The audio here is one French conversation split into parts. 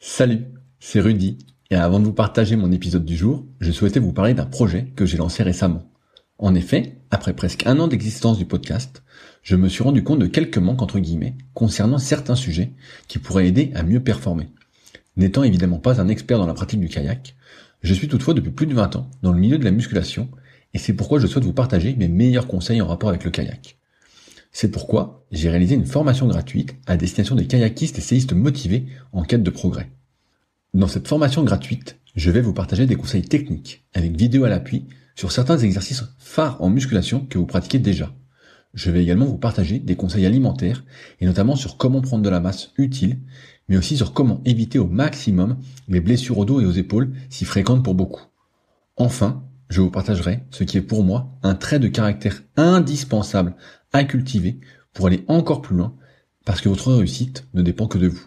Salut, c'est Rudy, et avant de vous partager mon épisode du jour, je souhaitais vous parler d'un projet que j'ai lancé récemment. En effet, après presque un an d'existence du podcast, je me suis rendu compte de quelques manques entre guillemets concernant certains sujets qui pourraient aider à mieux performer. N'étant évidemment pas un expert dans la pratique du kayak, je suis toutefois depuis plus de 20 ans dans le milieu de la musculation, et c'est pourquoi je souhaite vous partager mes meilleurs conseils en rapport avec le kayak. C'est pourquoi j'ai réalisé une formation gratuite à destination des kayakistes et séistes motivés en quête de progrès. Dans cette formation gratuite, je vais vous partager des conseils techniques avec vidéo à l'appui sur certains exercices phares en musculation que vous pratiquez déjà. Je vais également vous partager des conseils alimentaires et notamment sur comment prendre de la masse utile, mais aussi sur comment éviter au maximum les blessures au dos et aux épaules si fréquentes pour beaucoup. Enfin, je vous partagerai ce qui est pour moi un trait de caractère indispensable à cultiver pour aller encore plus loin parce que votre réussite ne dépend que de vous.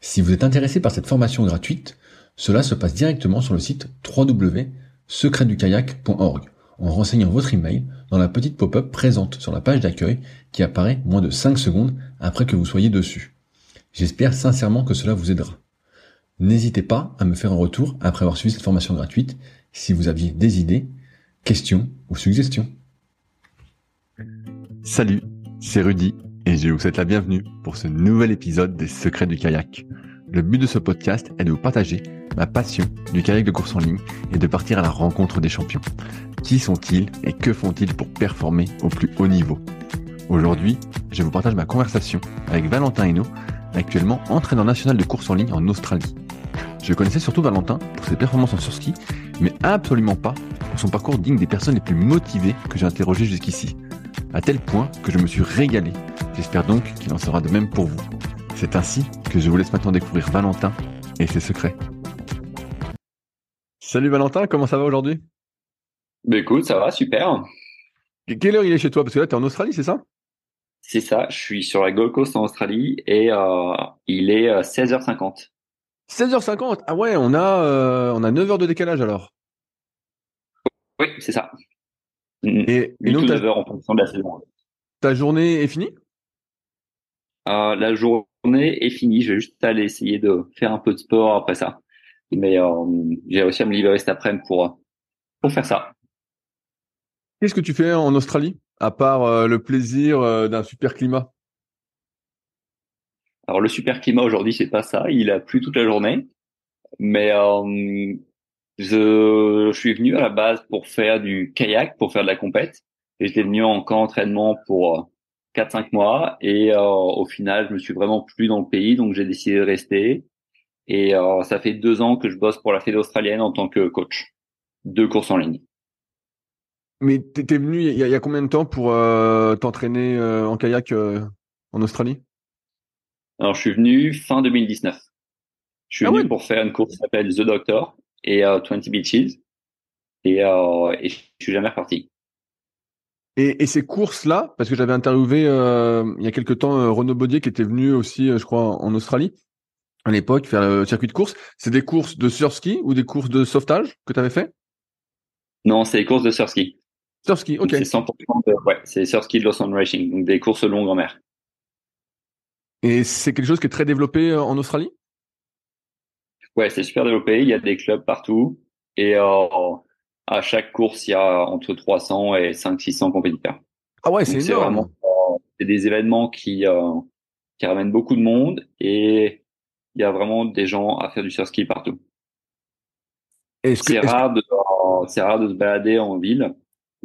Si vous êtes intéressé par cette formation gratuite, cela se passe directement sur le site www.secretdukayak.org en renseignant votre email dans la petite pop-up présente sur la page d'accueil qui apparaît moins de 5 secondes après que vous soyez dessus. J'espère sincèrement que cela vous aidera. N'hésitez pas à me faire un retour après avoir suivi cette formation gratuite si vous aviez des idées, questions ou suggestions. Salut, c'est Rudy et je vous souhaite la bienvenue pour ce nouvel épisode des Secrets du kayak. Le but de ce podcast est de vous partager ma passion du kayak de course en ligne et de partir à la rencontre des champions. Qui sont-ils et que font-ils pour performer au plus haut niveau? Aujourd'hui, je vous partage ma conversation avec Valentin Hainaut, actuellement entraîneur national de course en ligne en Australie. Je connaissais surtout Valentin pour ses performances en surski, mais absolument pas pour son parcours digne des personnes les plus motivées que j'ai interrogées jusqu'ici à tel point que je me suis régalé. J'espère donc qu'il en sera de même pour vous. C'est ainsi que je vous laisse maintenant découvrir Valentin et ses secrets. Salut Valentin, comment ça va aujourd'hui? Bah écoute, ça va, super. quelle heure il est chez toi? Parce que là, tu es en Australie, c'est ça? C'est ça, je suis sur la Gold Coast en Australie et euh, il est 16h50. Euh, 16h50 Ah ouais, on a, euh, on a 9 heures de décalage alors. Oui, c'est ça. Mm. Et, et donc, en fonction de la saison. Ta journée est finie? Euh, La journée est finie. Je vais juste aller essayer de faire un peu de sport après ça. Mais euh, j'ai réussi à me libérer cet après-midi pour, pour faire ça. Qu'est-ce que tu fais en Australie, à part euh, le plaisir euh, d'un super climat? Alors le super climat aujourd'hui, c'est pas ça. Il a plu toute la journée. Mais euh, je, suis venu à la base pour faire du kayak, pour faire de la compète. J'étais venu en camp d'entraînement pour 4-5 euh, mois et euh, au final, je me suis vraiment plus dans le pays, donc j'ai décidé de rester. Et euh, ça fait deux ans que je bosse pour la Fédé australienne en tant que coach de course en ligne. Mais t'es venu il y, a, combien de temps pour euh, t'entraîner en kayak en Australie? Alors, je suis venu fin 2019. Je suis ah venu pour faire une course qui s'appelle The Doctor et 20 euh, Beaches. Et, euh, et je suis jamais reparti. Et, et, ces courses-là, parce que j'avais interviewé euh, il y a quelque temps euh, Renaud Baudier qui était venu aussi, je crois, en Australie à l'époque faire le circuit de course. C'est des courses de surski ou des courses de sauvetage que tu avais fait? Non, c'est des courses de surski. Surski, ok. C'est 100% de, ouais, c'est surski de Lost on Racing, donc des courses longues en mer. Et c'est quelque chose qui est très développé en Australie? Ouais, c'est super développé. Il y a des clubs partout. Et euh, à chaque course, il y a entre 300 et 500-600 compétiteurs. Ah ouais, c'est énorme. C'est des événements qui, euh, qui ramènent beaucoup de monde et il y a vraiment des gens à faire du surski partout. C'est rare, de, c'est rare de se balader en ville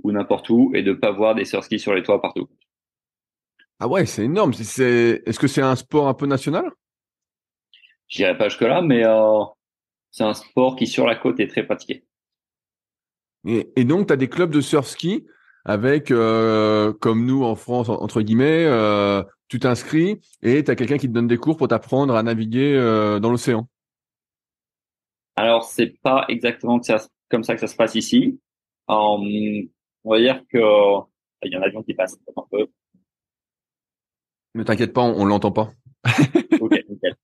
ou n'importe où et de pas voir des surskis sur les toits partout. Ah ouais, c'est énorme. C'est, est-ce que c'est un sport un peu national? Je dirais pas jusque là, mais euh, c'est un sport qui sur la côte est très pratiqué. Et, et donc, tu as des clubs de surf ski avec, euh, comme nous en France, entre guillemets, euh, tu t'inscris et tu as quelqu'un qui te donne des cours pour t'apprendre à naviguer dans l'océan. Alors, c'est pas exactement comme ça que ça se passe ici. Euh, on va dire que il y a un avion qui passe un peu. Ne t'inquiète pas, on, on l'entend pas. ok, nickel.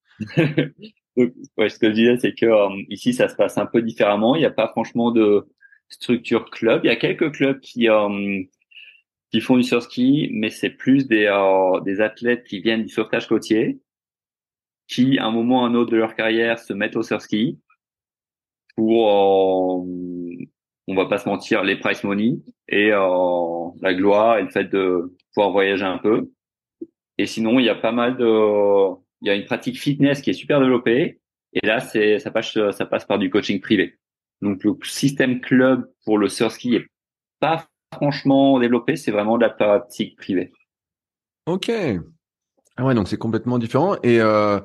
Ouais, ce que je disais, c'est que euh, ici, ça se passe un peu différemment. Il n'y a pas franchement de structure club. Il y a quelques clubs qui euh, qui font du surski, mais c'est plus des euh, des athlètes qui viennent du sauvetage côtier qui, à un moment ou un autre de leur carrière, se mettent au surski pour, euh, on va pas se mentir, les price money et euh, la gloire et le fait de pouvoir voyager un peu. Et sinon, il y a pas mal de, il y a une pratique fitness qui est super développée. Et là, c'est, ça passe, ça passe par du coaching privé. Donc, le système club pour le surski est pas franchement développé. C'est vraiment de la pratique privée. Ok. Ah ouais, donc c'est complètement différent. Et euh,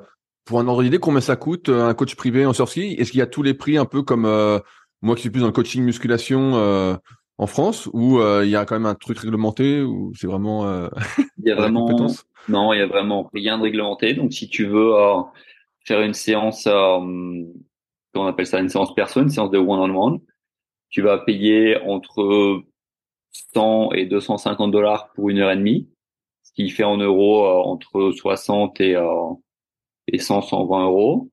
pour un ordre d'idée, combien ça coûte euh, un coach privé en surski? Est-ce qu'il y a tous les prix un peu comme euh, moi qui suis plus dans le coaching musculation euh, en France ou il y a quand même un truc réglementé ou c'est vraiment Il y a vraiment non, il y a vraiment rien de réglementé. Donc si tu veux faire une séance, on appelle ça une séance perso, une séance de one-on-one, tu vas payer entre 100 et 250 dollars pour une heure et demie, ce qui fait en euros entre 60 et et 100, 120 euros.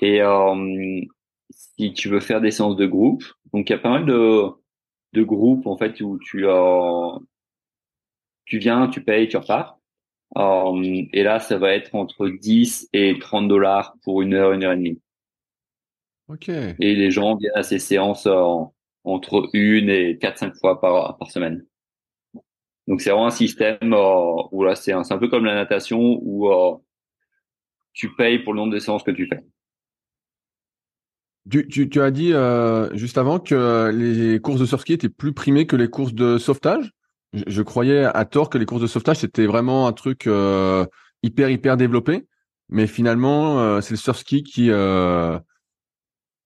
Et euh, si tu veux faire des séances de groupe, donc il y a pas mal de, de groupes en fait où tu euh, tu viens, tu payes, tu repars. Euh, et là, ça va être entre 10 et 30 dollars pour une heure, une heure et demie. Ok. Et les gens viennent à ces séances euh, entre une et quatre, cinq fois par, par semaine. Donc c'est vraiment un système euh, où là c'est un, un peu comme la natation où euh, tu payes pour le nombre de séances que tu fais. Tu, tu, as dit euh, juste avant que les courses de surski étaient plus primées que les courses de sauvetage? Je, croyais à tort que les courses de sauvetage c'était vraiment un truc euh, hyper hyper développé, mais finalement euh, c'est le surski qui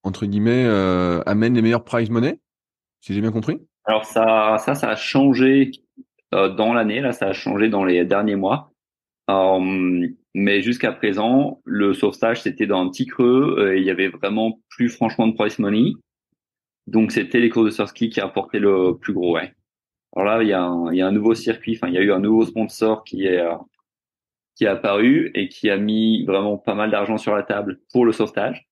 entre guillemets amène les meilleurs prize money, si j'ai bien compris. Alors ça ça a changé dans l'année là, ça a changé dans les derniers mois. Euh, mais jusqu'à présent, le sauvetage, c'était dans un petit creux. Euh, il y avait vraiment plus franchement de price money. Donc, c'était les courses de surski qui apportaient le plus gros. Ouais. Alors là, il y, a un, il y a un nouveau circuit. Enfin, il y a eu un nouveau sponsor qui est euh, qui est apparu et qui a mis vraiment pas mal d'argent sur la table pour le sauvetage.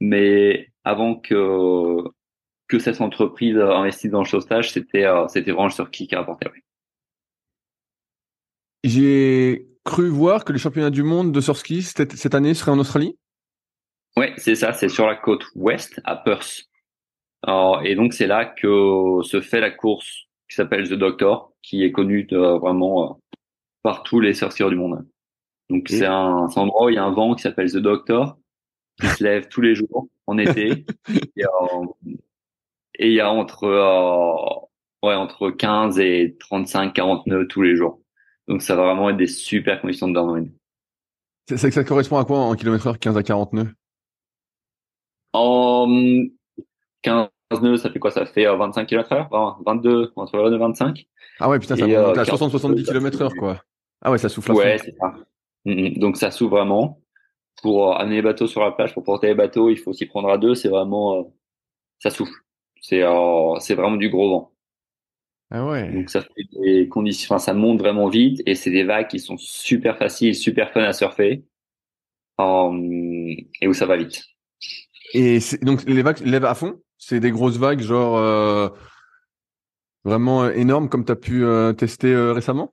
Mais avant que que cette entreprise investisse dans le sauvetage, c'était c'était vraiment le surski qui a apporté. Ouais. J'ai cru voir que les championnats du monde de surski cette, cette année seraient en Australie Oui, c'est ça, c'est sur la côte ouest, à Perth. et donc c'est là que se fait la course qui s'appelle The Doctor, qui est connue de, vraiment euh, par tous les surskieurs du monde. Donc c'est un, un, endroit où il y a un vent qui s'appelle The Doctor, qui se lève tous les jours en été. et, euh, et, il y a entre euh, ouais entre 15 et 35, 40 nœuds tous les jours. Donc ça va vraiment être des super conditions de downwind. Ça, ça correspond à quoi en kilomètre heure 15 à 40 nœuds? En 15 nœuds, ça fait quoi? Ça fait 25 km heure 22, entre 20 et 25. Ah ouais, putain, ça monte à 60-70 km heure, quoi. Ah ouais, ça souffle à Ouais, c'est ça. Mm, mm. Donc ça souffle vraiment. Pour euh, amener les bateaux sur la plage, pour porter les bateaux, il faut s'y prendre à deux. C'est vraiment, euh, ça souffle. C'est, euh, c'est vraiment du gros vent. Ah ouais. Donc ça fait des conditions, enfin ça monte vraiment vite et c'est des vagues qui sont super faciles, super fun à surfer et où ça va vite. Et donc les vagues lèvent à fond, c'est des grosses vagues genre euh, vraiment énormes comme tu as pu euh, tester euh, récemment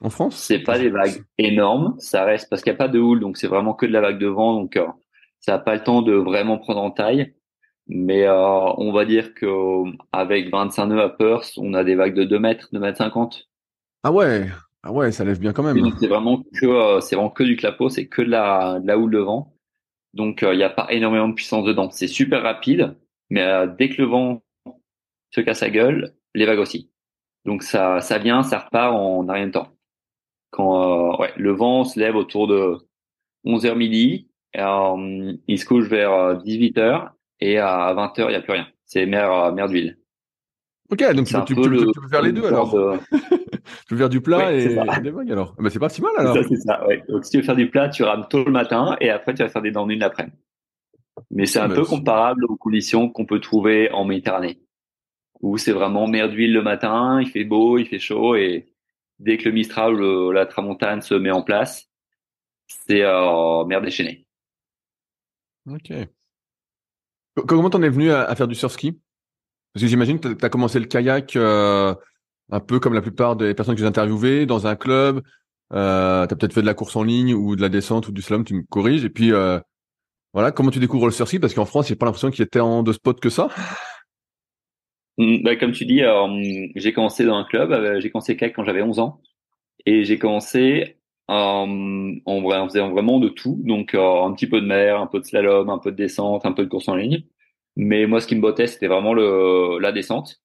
en France? C'est pas des vagues énormes, ça reste parce qu'il n'y a pas de houle donc c'est vraiment que de la vague de vent donc ça n'a pas le temps de vraiment prendre en taille. Mais euh, on va dire que avec 25 nœuds à Perth, on a des vagues de 2 mètres, 2 mètres 50. Ah ouais, ah ouais, ça lève bien quand même. C'est vraiment que euh, c'est vraiment que du clapot, c'est que de la, de la houle de vent. Donc il euh, n'y a pas énormément de puissance dedans. C'est super rapide, mais dès que le vent se casse la gueule, les vagues aussi. Donc ça ça vient, ça repart en rien de temps. Quand ouais, le vent se lève autour de 11h midi, il se couche vers 18h et à 20h, il n'y a plus rien. C'est euh, mer d'huile. Ok, donc tu, tu, peux faire les deux alors. tu peux faire du plat et des vagues alors. Mais c'est pas si mal alors. C'est ça, ouais. Donc si tu veux faire du plat, tu rames tôt le matin et après tu vas faire des dents l'après-midi. Mais c'est un peu comparable aux conditions qu'on peut trouver en Méditerranée, où c'est vraiment mer d'huile le matin, il fait beau, il fait chaud et dès que le Mistral ou la Tramontane se met en place, c'est euh, mer déchaînée. Ok. Comment t'en es venu à, faire du surski? Parce que j'imagine que tu as commencé le kayak euh, un peu comme la plupart des personnes que j'ai interviewées, dans un club. Euh, tu as peut-être fait de la course en ligne ou de la descente ou du slalom, tu me corriges. Et puis, euh, voilà, comment tu découvres le surski Parce qu'en France, j'ai pas l'impression qu'il y ait tant de spots que ça. Mm, bah, comme tu dis, j'ai commencé dans un club, euh, j'ai commencé kayak quand j'avais 11 ans. Et j'ai commencé en, en, faisant vraiment de tout. Donc, un petit peu de mer, un peu de slalom, un peu de descente, un peu de course en ligne. Mais moi, ce qui me bottait, c'était vraiment le, la descente.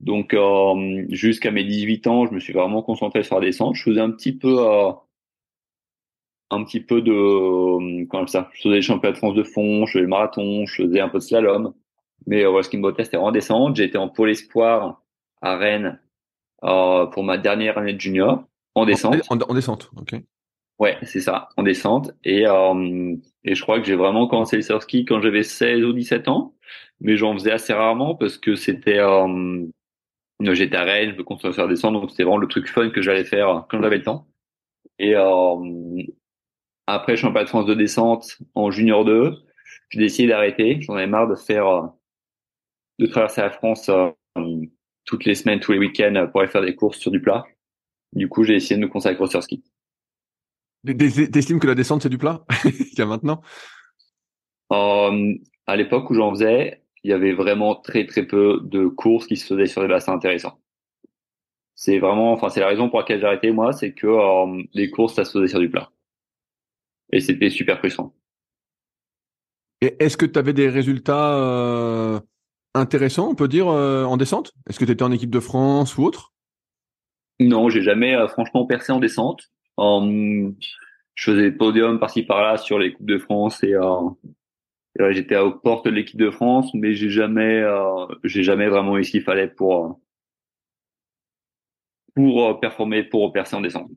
Donc, euh, jusqu'à mes 18 ans, je me suis vraiment concentré sur la descente. Je faisais un petit peu, euh, un petit peu de, comment ça, je faisais les championnats de France de fond, je faisais le marathon, je faisais un peu de slalom. Mais voilà, ce qui me bottait, c'était vraiment descente. J'ai été en pôle espoir à Rennes pour ma dernière année de junior en descente. En, descente, ok. Ouais, c'est ça, en descente. Et, euh, et je crois que j'ai vraiment commencé le surf ski quand j'avais 16 ou 17 ans, mais j'en faisais assez rarement parce que c'était euh, j'étais à Rennes, je me concentrais sur la descente, donc c'était vraiment le truc fun que j'allais faire quand j'avais le temps. Et euh, après championnat de France de descente en junior 2, j'ai décidé d'arrêter. J'en avais marre de faire euh, de traverser la France euh, toutes les semaines, tous les week-ends pour aller faire des courses sur du plat. Du coup, j'ai essayé de me consacrer au surski. T'estimes que la descente c'est du plat qu'il y a maintenant? Euh, À l'époque où j'en faisais, il y avait vraiment très très peu de courses qui se faisaient sur des bassins intéressants. C'est vraiment, enfin c'est la raison pour laquelle j'ai arrêté moi, c'est que euh, les courses ça se faisait sur du plat. Et c'était super frustrant. Et est-ce que tu avais des résultats euh, intéressants, on peut dire, en descente? Est-ce que tu étais en équipe de France ou autre? Non, j'ai jamais franchement percé en descente. Je faisais podium par-ci par-là sur les coupes de France et, euh, j'étais aux portes de l'équipe de France, mais j'ai jamais, euh, j'ai jamais vraiment eu ce qu'il fallait pour pour performer, pour percer en descente.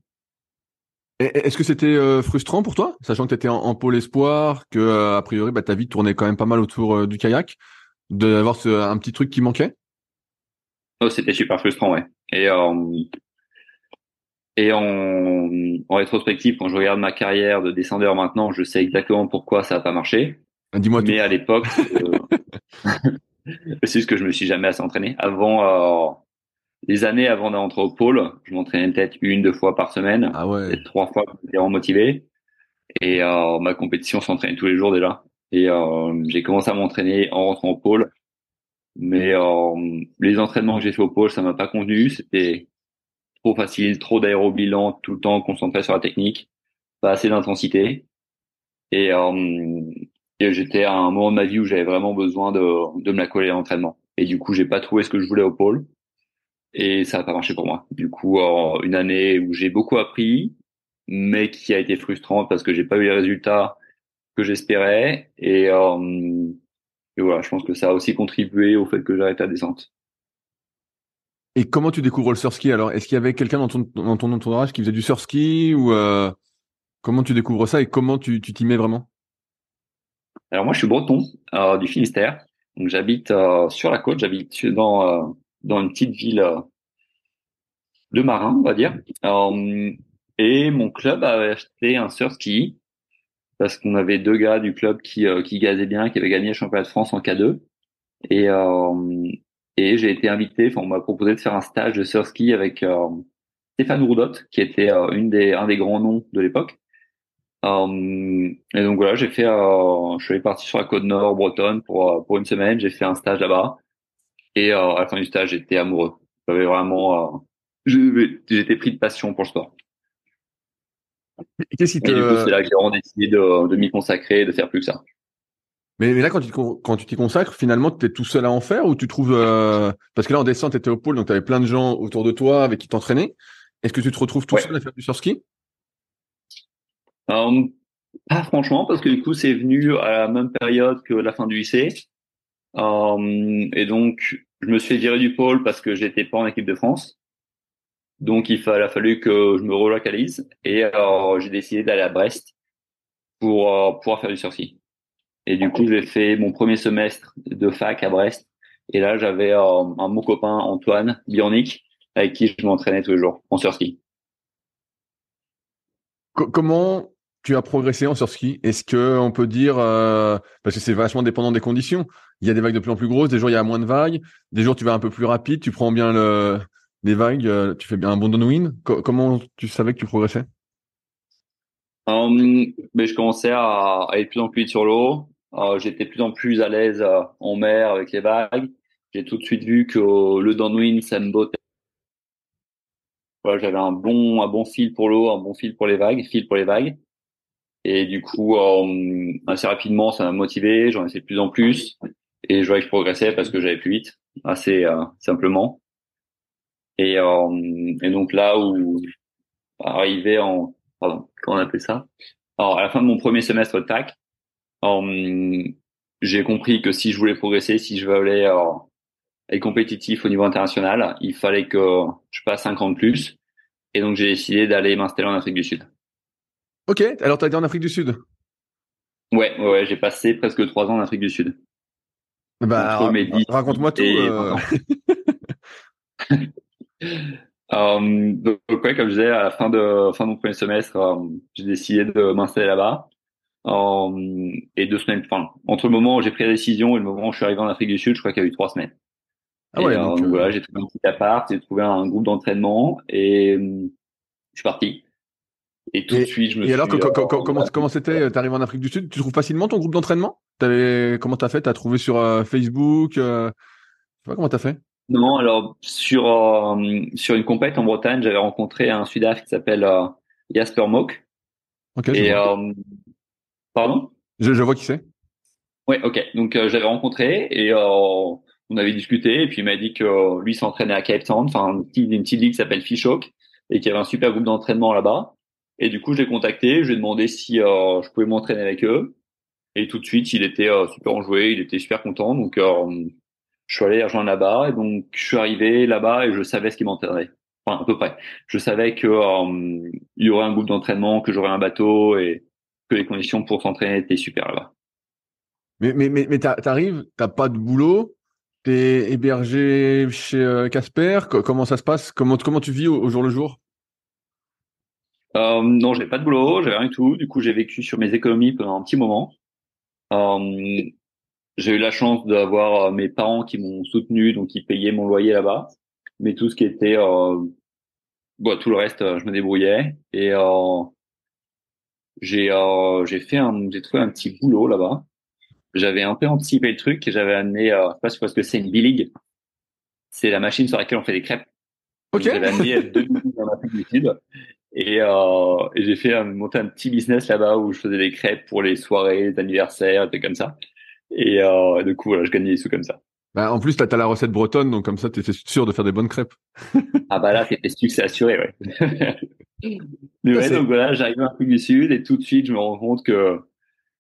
Est-ce que c'était frustrant pour toi, sachant que tu étais en, pôle espoir, que a priori bah, ta vie tournait quand même pas mal autour du kayak, d'avoir un petit truc qui manquait? Oh, c'était super frustrant, ouais. Et et en, en rétrospective, quand je regarde ma carrière de descendeur maintenant, je sais exactement pourquoi ça n'a pas marché. Ah, dis-moi Mais à l'époque, euh, c'est juste que je me suis jamais assez entraîné. Avant, euh, les années avant d'entrer au pôle, je m'entraînais peut-être une, deux fois par semaine. Ah ouais. Peut-être trois fois, j'étais vraiment motivé. Et euh, ma compétition s'entraînait tous les jours déjà. Et euh, j'ai commencé à m'entraîner en rentrant au pôle. Mais euh, les entraînements que j'ai fait au pôle, ça m'a pas convenu. C'était trop facile, trop d'aérobilan, tout le temps concentré sur la technique, pas assez d'intensité. Et, euh, j'étais à un moment de ma vie où j'avais vraiment besoin de, de me la coller à l'entraînement. Et du coup, j'ai pas trouvé ce que je voulais au pôle. Et ça n'a pas marché pour moi. Du coup, une année où j'ai beaucoup appris, mais qui a été frustrante parce que j'ai pas eu les résultats que j'espérais. Et, euh, et voilà, je pense que ça a aussi contribué au fait que j'arrête la descente. Et comment tu découvres le surski alors? Est-ce qu'il y avait quelqu'un dans ton, dans ton entourage qui faisait du surski ou euh, comment tu découvres ça et comment tu t'y mets vraiment? Alors moi je suis breton euh, du Finistère, donc j'habite euh, sur la côte, j'habite dans dans une petite ville de marin on va dire. et mon club avait acheté un surski parce qu'on avait deux gars du club qui qui gazaient bien, qui avaient gagné le championnat de France en K2 et et j'ai été invité, enfin on m'a proposé de faire un stage de surski avec euh, Stéphane Roudot, qui était euh, une des, un des grands noms de l'époque. Euh, et donc voilà, j'ai fait, je suis parti sur la côte nord bretonne pour pour une semaine. J'ai fait un stage là-bas et à la fin du stage, j'étais amoureux. J'avais vraiment, j'étais pris de passion pour le sport. Qu'est-ce qui te... c'est là que j'ai vraiment décidé de, de m'y consacrer et de faire plus que ça. Mais, là, quand tu, quand tu t'y consacres, finalement, tu es tout seul à en faire ou tu trouves... Euh, parce que là, en descente, tu étais au pôle, donc tu avais plein de gens autour de toi avec qui t'entraînaient. Est-ce que tu te retrouves tout seul à faire du surski? Euh, Pas franchement, parce que du coup, c'est venu à la même période que la fin du lycée. Euh, et donc, je me suis fait virer du pôle parce que j'étais pas en équipe de France. Donc, il, a fallu que je me relocalise. Et j'ai décidé d'aller à Brest pour pouvoir faire du surski. Et du coup, j'ai fait mon premier semestre de fac à Brest. Et là, j'avais euh, un mon copain Antoine Bionic avec qui je m'entraînais tous les jours en surski. Comment tu as progressé en surski? Est-ce que on peut dire euh, parce que c'est vachement dépendant des conditions. Il y a des vagues de plus en plus grosses, des jours il y a moins de vagues, des jours tu vas un peu plus rapide, tu prends bien le les vagues, tu fais bien un bon downwind. comment tu savais que tu progressais? Mais je commençais à, aller de plus en plus vite sur l'eau. J'étais de plus en plus à l'aise en mer avec les vagues. J'ai tout de suite vu que le downwind, ça me bottait. Voilà, j'avais un bon, un bon fil pour l'eau, un bon fil pour les vagues, fil pour les vagues. Et du coup, euh, assez rapidement, ça m'a motivé. J'en ai fait de plus en plus. Et je voyais que je progressais parce que j'allais plus vite, assez euh, simplement. Et, euh, et donc là où arrivé en, pardon, comment on appelle ça? Alors à la fin de mon premier semestre TAC, j'ai compris que si je voulais progresser, si je voulais être compétitif au niveau international, il fallait que je passe 5 ans de plus. Et donc j'ai décidé d'aller m'installer en Afrique du Sud. Ok, alors tu as été en Afrique du Sud? Ouais, ouais, j'ai passé presque trois ans en Afrique du Sud. Bah, raconte-moi tout. Euh... um, donc, ouais, comme je disais, à la fin de, fin de mon premier semestre, euh, j'ai décidé de m'installer là-bas. Um, et deux semaines, enfin, entre le moment où j'ai pris la décision et le moment où je suis arrivé en Afrique du Sud, je crois qu'il y a eu trois semaines. Ah ouais, donc, euh, voilà, j'ai trouvé un petit appart, j'ai trouvé un groupe d'entraînement et je suis parti. Et tout de suite, je me et alors, comment comment c'était T'arrives en Afrique du Sud, tu trouves facilement ton groupe d'entraînement? Comment t'as fait? T'as trouvé sur euh, Facebook euh, Je sais pas comment t'as fait. Non, alors sur euh, sur une compète en Bretagne, j'avais rencontré un Sud-Afrique qui s'appelle Jasper Mock. Ok. Et pardon? Je, je, vois qui c'est. Ouais, ok. Donc j'avais rencontré et on avait discuté et puis il m'a dit que lui s'entraînait à Cape Town, enfin une petite, une petite ligue qui s'appelle Fishhawk et qu'il y avait un super groupe d'entraînement là-bas. Et du coup, je l'ai contacté, je lui ai demandé si euh, je pouvais m'entraîner avec eux. Et tout de suite, il était euh, super enjoué, il était super content. Donc, euh, je suis allé rejoindre là-bas. Et donc, je suis arrivé là-bas et je savais ce qui m'entraînerait. Enfin, à peu près. Je savais que il y aurait un groupe d'entraînement, que j'aurais un bateau et que les conditions pour s'entraîner étaient super là-bas. Mais, mais, mais, mais t'arrives, t'as pas de boulot, t'es hébergé chez Casper. Comment ça se passe? Comment, comment tu vis au jour le jour? Euh, non, j'ai pas de boulot, j'avais rien du tout. Du coup, j'ai vécu sur mes économies pendant un petit moment. Euh, j'ai eu la chance d'avoir euh, mes parents qui m'ont soutenu, donc ils payaient mon loyer là-bas. Mais tout ce qui était, euh, bon, tout le reste, je me débrouillais. Et euh, j'ai euh, j'ai fait un, j'ai trouvé un petit boulot là-bas. J'avais un peu anticipé le truc et j'avais amené, euh, je sais pas si parce que c'est une billig. C'est la machine sur laquelle on fait des crêpes. Ok. J'avais amené deux dans l'Afrique du Sud. Et, euh, et j'ai fait monter un petit business là-bas où je faisais des crêpes pour les soirées, les anniversaires, des comme ça. Et euh, du coup, voilà, je gagnais des sous comme ça. Bah, en plus, tu as, la recette bretonne, donc comme ça, tu étais sûr de faire des bonnes crêpes. ah bah là, c'était succès assuré, ouais. Mais ouais, donc voilà, j'arrive en Afrique du Sud et tout de suite, je me rends compte que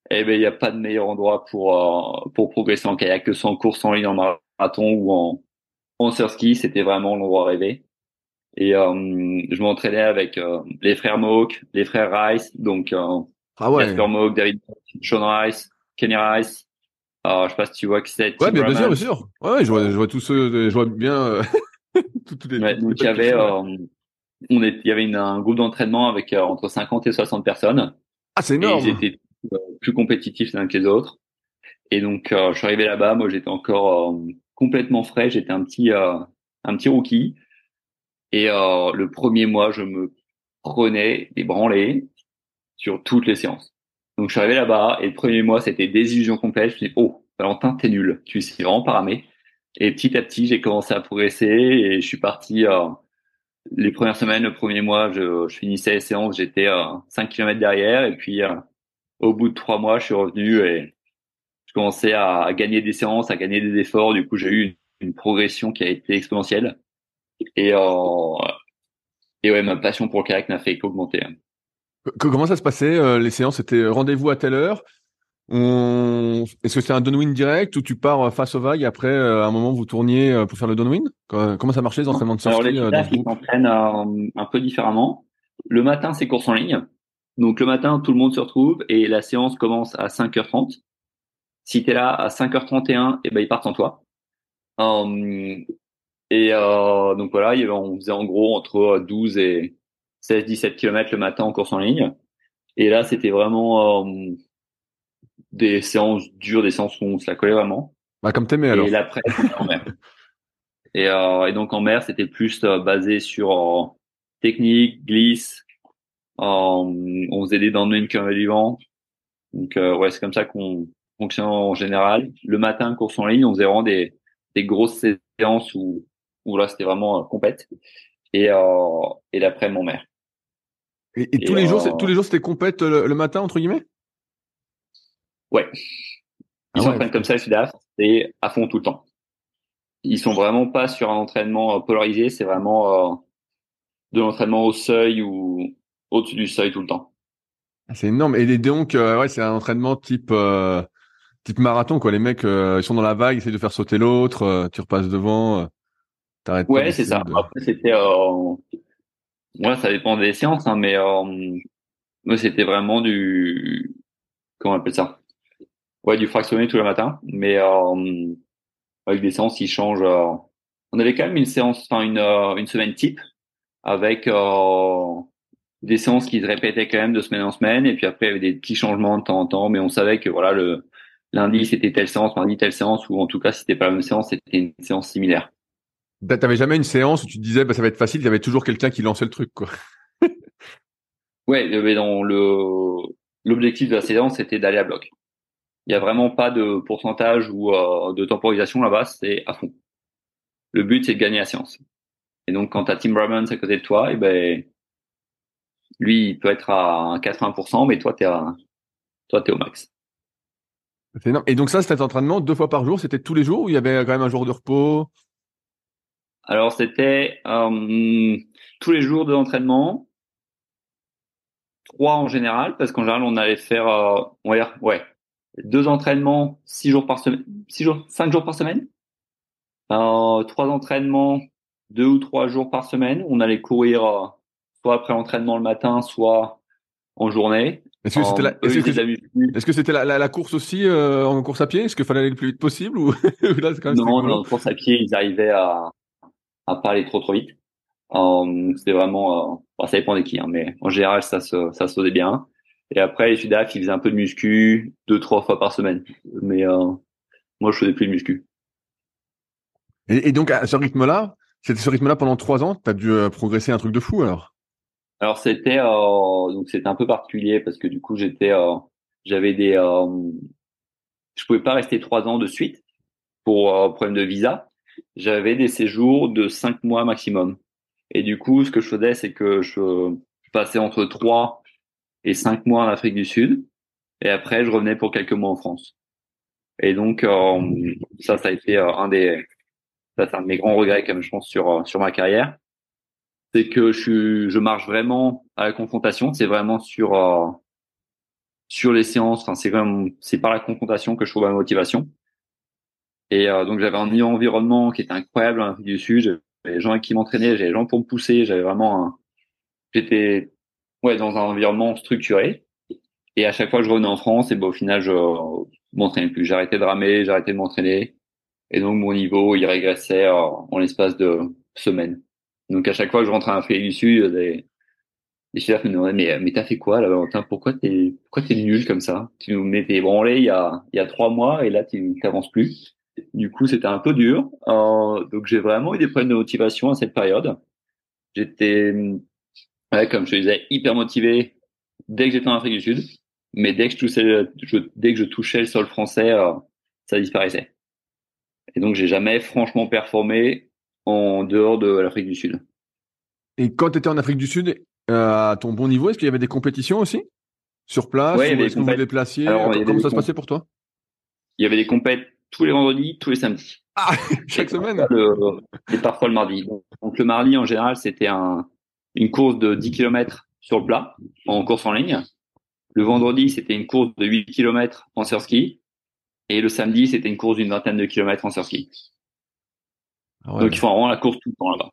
eh ben, il n'y a pas de meilleur endroit pour euh, pour progresser en kayak que sans course en ligne en marathon ou en en surski. C'était vraiment l'endroit rêvé. Et euh, je m'entraînais avec euh, les frères Moak, les frères Rice, donc euh, ah ouais. Jasper Moak, David, Sean Rice, Kenny Rice. Alors, je sais pas si tu vois qui c'est. Ouais, bien, bien sûr, bien sûr. Ouais, je vois, je vois tous ceux, je vois bien. Euh, les, ouais, donc il y avait, euh, on est, il y avait une, un groupe d'entraînement avec euh, entre 50 et 60 personnes. Ah, c'est énorme. Et ils étaient plus compétitifs les uns que les autres. Et donc, je suis arrivé là-bas. Moi, j'étais encore complètement frais. J'étais un petit, un petit rookie. Et euh, le premier mois, je me prenais des branlées sur toutes les séances. Donc je suis arrivé là-bas et le premier mois, c'était désillusion complète. Je me suis dit, oh, Valentin, t'es nul. Tu sais vraiment paramé. Et petit à petit, j'ai commencé à progresser et je suis parti. Euh, les premières semaines, le premier mois, je, finissais les séances, j'étais euh, 5 km derrière. Et puis, euh, au bout de trois mois, je suis revenu et je commençais à, gagner des séances, à gagner des efforts. Du coup, j'ai eu une, progression qui a été exponentielle. Et, euh, et ouais, ma passion pour le kayak n'a fait qu'augmenter. Comment ça se passait euh, Les séances, c'était rendez-vous à telle heure on... Est-ce que c'est un downwind direct ou tu pars face aux vagues et après, euh, à un moment, vous tourniez pour faire le downwind Comment ça marchait les entraînements de Alors, les ils s'entraînent un peu différemment. Le matin, c'est course en ligne. Donc, le matin, tout le monde se retrouve et la séance commence à 5h30. Si tu es là à 5h31, et ben, ils partent sans toi. Um, et euh, donc voilà, on faisait en gros entre 12 et 16-17 km le matin en course en ligne. Et là, c'était vraiment euh, des séances dures, des séances où on se la collait vraiment. Bah, comme t'aimais alors. Et l'après, Et, euh, et donc en mer, c'était plus euh, basé sur euh, technique, glisse. on faisait des downwind comme du vent. Donc ouais, c'est comme ça qu'on fonctionne en général. Le matin, course en ligne, on faisait vraiment des, des grosses séances où, où là, c'était vraiment compète. Et, et l'après, mon. Et, et, tous, les jours, tous les jours, c'était compète le, matin, entre guillemets? Ouais. Ils ah s'entraînent comme ça, le Sudaf, et à fond tout le temps ils sont vraiment pas sur un entraînement euh, polarisé, c'est vraiment euh, de l'entraînement au seuil ou au-dessus du seuil tout le temps. Ah, c'est énorme. Et donc, euh, ouais, c'est un entraînement type type marathon quoi. Les mecs, ils sont dans la vague, ils essayent de faire sauter l'autre, tu repasses devant, t'arrêtes. Ouais, c'est ça. Après, c'était, ouais, ça dépend des séances, hein, mais moi, c'était vraiment du, comment on appelle ça? Ouais, du fractionné tous les matins, mais avec des séances qui changent. Euh, on avait quand même une séance, enfin une, euh, une semaine type avec euh, des séances qui se répétaient quand même de semaine en semaine et puis après il y avait des petits changements de temps en temps mais on savait que voilà le lundi c'était telle séance mardi telle séance ou en tout cas si c'était pas la même séance c'était une séance similaire t'avais jamais une séance où tu te disais bah ça va être facile il y avait toujours quelqu'un qui lançait le truc quoi ouais mais dans le l'objectif de la séance c'était d'aller à bloc il y a vraiment pas de pourcentage ou euh, de temporisation là-bas, c'est à fond. Le but, c'est de gagner la séance. Et donc, quand tu as Tim Brabants à côté de toi, et eh ben, lui, il peut être à 80%, mais toi, tu es, toi, es au max. Et donc ça, cet entraînement deux fois par jour, c'était tous les jours ou il y avait quand même un jour de repos? Alors, c'était euh, tous les jours de l'entraînement, trois en général, parce qu'en général, on allait faire, euh, ouais, deux entraînements, six jours par semaine, six jours, cinq jours par semaine? Euh, trois entraînements, deux ou trois jours par semaine. On allait courir euh, soit après l'entraînement le matin, soit en journée. Est-ce que c'était la, est-ce que, c'était la, la, course aussi euh, en course à pied? Est-ce qu'il fallait aller le plus vite possible ou là, quand même Non, non, en course à pied, ils arrivaient à à pas aller trop trop vite. Euh, c'était vraiment, euh, ça dépend des qui, hein, mais en général, ça se ça se faisait bien. Et après, les Sudaf, ils faisaient un peu de muscu deux, trois fois par semaine. Mais euh, moi, je faisais plus de muscu. Et, donc, à ce rythme-là, c'était ce rythme-là pendant trois ans, tu as dû euh, progresser un truc de fou alors? Alors, c'était euh, donc c'était un peu particulier parce que du coup, j'étais, euh, j'avais des, je pouvais pas rester trois ans de suite pour problème de visa. J'avais des séjours de cinq mois maximum. Et du coup, ce que je faisais, c'est que je passais entre trois et cinq mois en Afrique du Sud. Et après, je revenais pour quelques mois en France. Et donc, euh, ça, ça a été euh, un des, ça, c'est un de mes grands regrets, comme je pense, sur, euh, sur ma carrière. C'est que je suis, je marche vraiment à la confrontation. C'est vraiment sur, sur les séances. Enfin, c'est vraiment, c'est par la confrontation que je trouve ma motivation. Et donc, j'avais un environnement qui était incroyable en Afrique du Sud. J'avais des gens qui m'entraînaient, j'avais des gens pour me pousser. J'avais vraiment un, j'étais ouais, dans un environnement structuré. Et à chaque fois que je revenais en France, et ben, au final, je m'entraînais plus. J'arrêtais de ramer, j'arrêtais de m'entraîner. Et donc, mon niveau, il régressait euh, en l'espace de semaines. Donc, à chaque fois que je rentrais en Afrique du Sud, les, les chefs me demandaient, mais, mais t'as fait quoi, là, Valentin? Pourquoi t'es, pourquoi t'es nul comme ça? Tu nous mettais branlé il y a, il y a trois mois et là, tu n'avances plus. Du coup, c'était un peu dur. Euh, donc, j'ai vraiment eu des problèmes de motivation à cette période. J'étais ouais, comme je te disais, hyper motivé dès que j'étais en Afrique du Sud. Mais dès que je touchais, je, dès que je touchais le sol français, euh, ça disparaissait. Et donc, j'ai jamais franchement performé en dehors de l'Afrique du Sud. Et quand tu étais en Afrique du Sud, euh, à ton bon niveau, est-ce qu'il y avait des compétitions aussi? Sur place ouais, ou est-ce que vous déplaciez? Comment ça se passait pour toi? Il y avait des compètes tous les vendredis, tous les samedis. Ah, chaque semaine? Et parfois le mardi. Donc le mardi, en général, c'était un, une course de 10 km sur le plat en course en ligne. Le vendredi, c'était une course de 8 km en surski. Et le samedi, c'était une course d'une vingtaine de kilomètres en surski. Ah Donc, ils font vraiment la course tout le temps là-bas.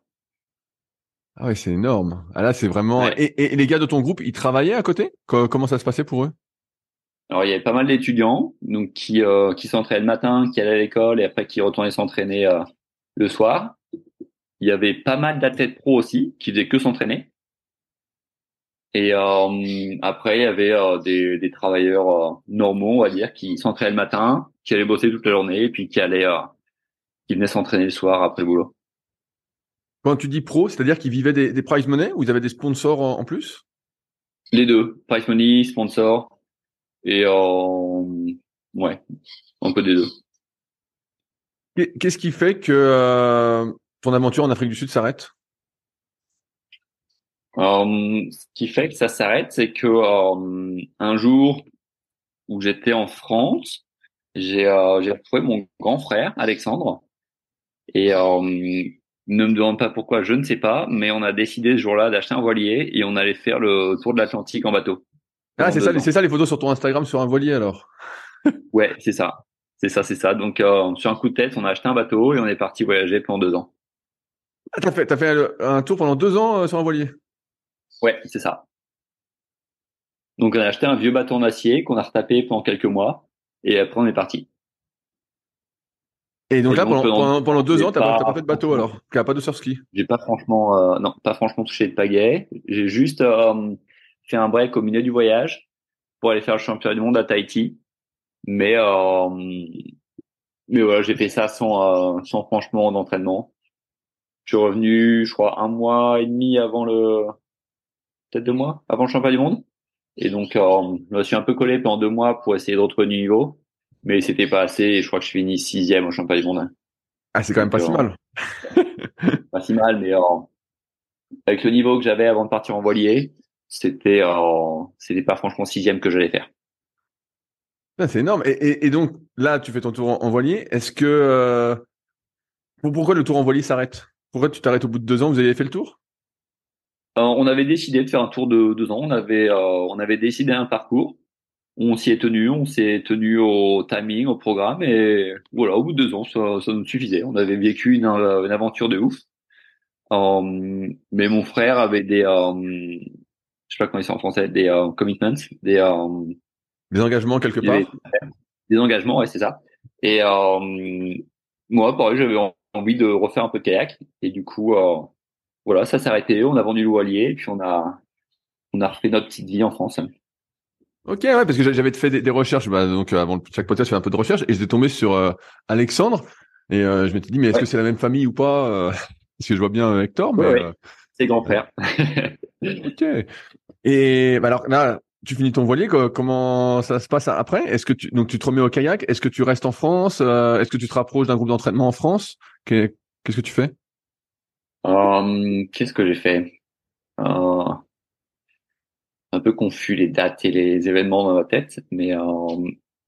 Ah ouais, c'est énorme. Ah là, c'est vraiment. Et, les gars de ton groupe, ils travaillaient à côté? Comment ça se passait pour eux? Alors, il y avait pas mal d'étudiants, donc qui euh, qui s'entraînaient le matin, qui allaient à l'école et après qui retournaient s'entraîner euh, le soir. Il y avait pas mal d'athlètes pro aussi qui faisaient que s'entraîner. Et euh, après, il y avait euh, des, des, travailleurs euh, normaux, on va dire, qui s'entraînaient le matin, qui allaient bosser toute la journée, et puis qui allaient, qui venaient s'entraîner le soir après le boulot. Quand tu dis pro, c'est-à-dire qu'ils vivaient des, des prize money ou ils avaient des sponsors en, plus? Les deux, prize money, sponsor et ouais, un peu des deux. Qu'est-ce qui fait que ton aventure en Afrique du Sud s'arrête? Euh, Ce qui fait que ça s'arrête, c'est que euh, un jour où j'étais en France, j'ai euh, retrouvé mon grand frère Alexandre et ne me demande pas pourquoi, je ne sais pas, mais on a décidé ce jour-là d'acheter un voilier et on allait faire le tour de l'Atlantique en bateau. Ah, c'est ça, c'est ça les photos sur ton Instagram sur un voilier alors? ouais, c'est ça. C'est ça, c'est ça. Donc, euh, sur un coup de tête, on a acheté un bateau et on est parti voyager pendant deux ans. Ah, t'as fait, t'as fait un tour pendant deux ans euh, sur un voilier? Ouais, c'est ça. Donc, on a acheté un vieux bateau en acier qu'on a retapé pendant quelques mois et après on est parti. Et donc là, pendant, pendant, deux ans, t'as pas, pas, fait de bateau alors T'as pas de surski? J'ai pas franchement, euh, non, pas franchement touché de pagaie. J'ai juste euh, fait un break au milieu du voyage pour aller faire le championnat du monde à Tahiti. Mais euh, mais voilà, j'ai fait ça sans euh, sans franchement d'entraînement. Je suis revenu, je crois, un mois et demi avant le, peut-être deux mois avant le championnat du monde. Et donc, euh, je me suis un peu collé pendant deux mois pour essayer de retrouver du niveau, mais c'était pas assez. Et je crois que je finis sixième au championnat du monde. Ah, c'est quand même pas si mal. pas si mal, mais avec le niveau que j'avais avant de partir en voilier, c'était c'était pas franchement sixième que j'allais faire. Ah, c'est énorme. Et, donc là, tu fais ton tour en, voilier. Est-ce que euh, pourquoi le tour en voilier s'arrête? Pourquoi tu t'arrêtes au bout de deux ans Vous avez fait le tour? Euh, On avait décidé de faire un tour de deux ans. On avait euh, on avait décidé un parcours. On s'y est tenu. On s'est tenu au timing, au programme, et voilà. Au bout de deux ans, ça, ça nous suffisait. On avait vécu une, une aventure de ouf. mais mon frère avait des, je sais pas comment ils sont en français, des commitments, des des engagements quelque part? Des engagements, ouais, c'est ça. Et euh, moi, pareil, j'avais envie de refaire un peu de kayak. Et du coup, euh, voilà, ça s'est arrêté. On a vendu le voilier et puis on a, on a refait notre petite vie en France. Ok, ouais, parce que j'avais fait des, recherches, bah, donc euh, avant chaque podcast, je fais un peu de recherche et j'étais tombé sur euh, Alexandre et euh, je m'étais dit mais est-ce que c'est la même famille ou pas Parce que je vois bien Hector, mais ouais, c'est grand frère. ok. Et bah, alors là, tu finis ton voilier, comment ça se passe après? Est-ce que tu donc tu te remets au kayak? Est-ce que tu restes en France? Est-ce que tu te rapproches d'un groupe d'entraînement en France? Qu'est-ce que tu fais? Euh, Qu'est-ce que j'ai fait? Euh, Un peu confus les dates et les événements dans ma tête, mais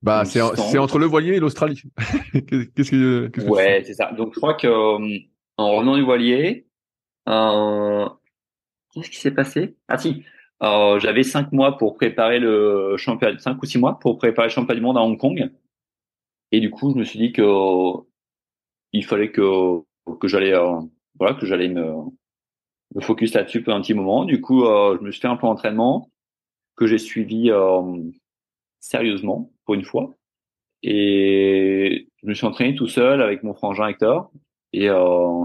bah c'est entre le voilier et l'Australie. qu'est-ce que, qu Ouais, c'est ça. Donc je crois que en revenant du voilier, qu'est-ce qui s'est passé? Ah si, j'avais cinq mois pour préparer le championnat, cinq ou six mois pour préparer le championnat du monde à Hong Kong. Et du coup, je me suis dit que il fallait que que j'allais euh, voilà que j'allais me, me focus là-dessus pour un petit moment. Du coup, euh, je me suis fait un plan d'entraînement que j'ai suivi euh, sérieusement pour une fois. Et je me suis entraîné tout seul avec mon frangin Hector. Et euh,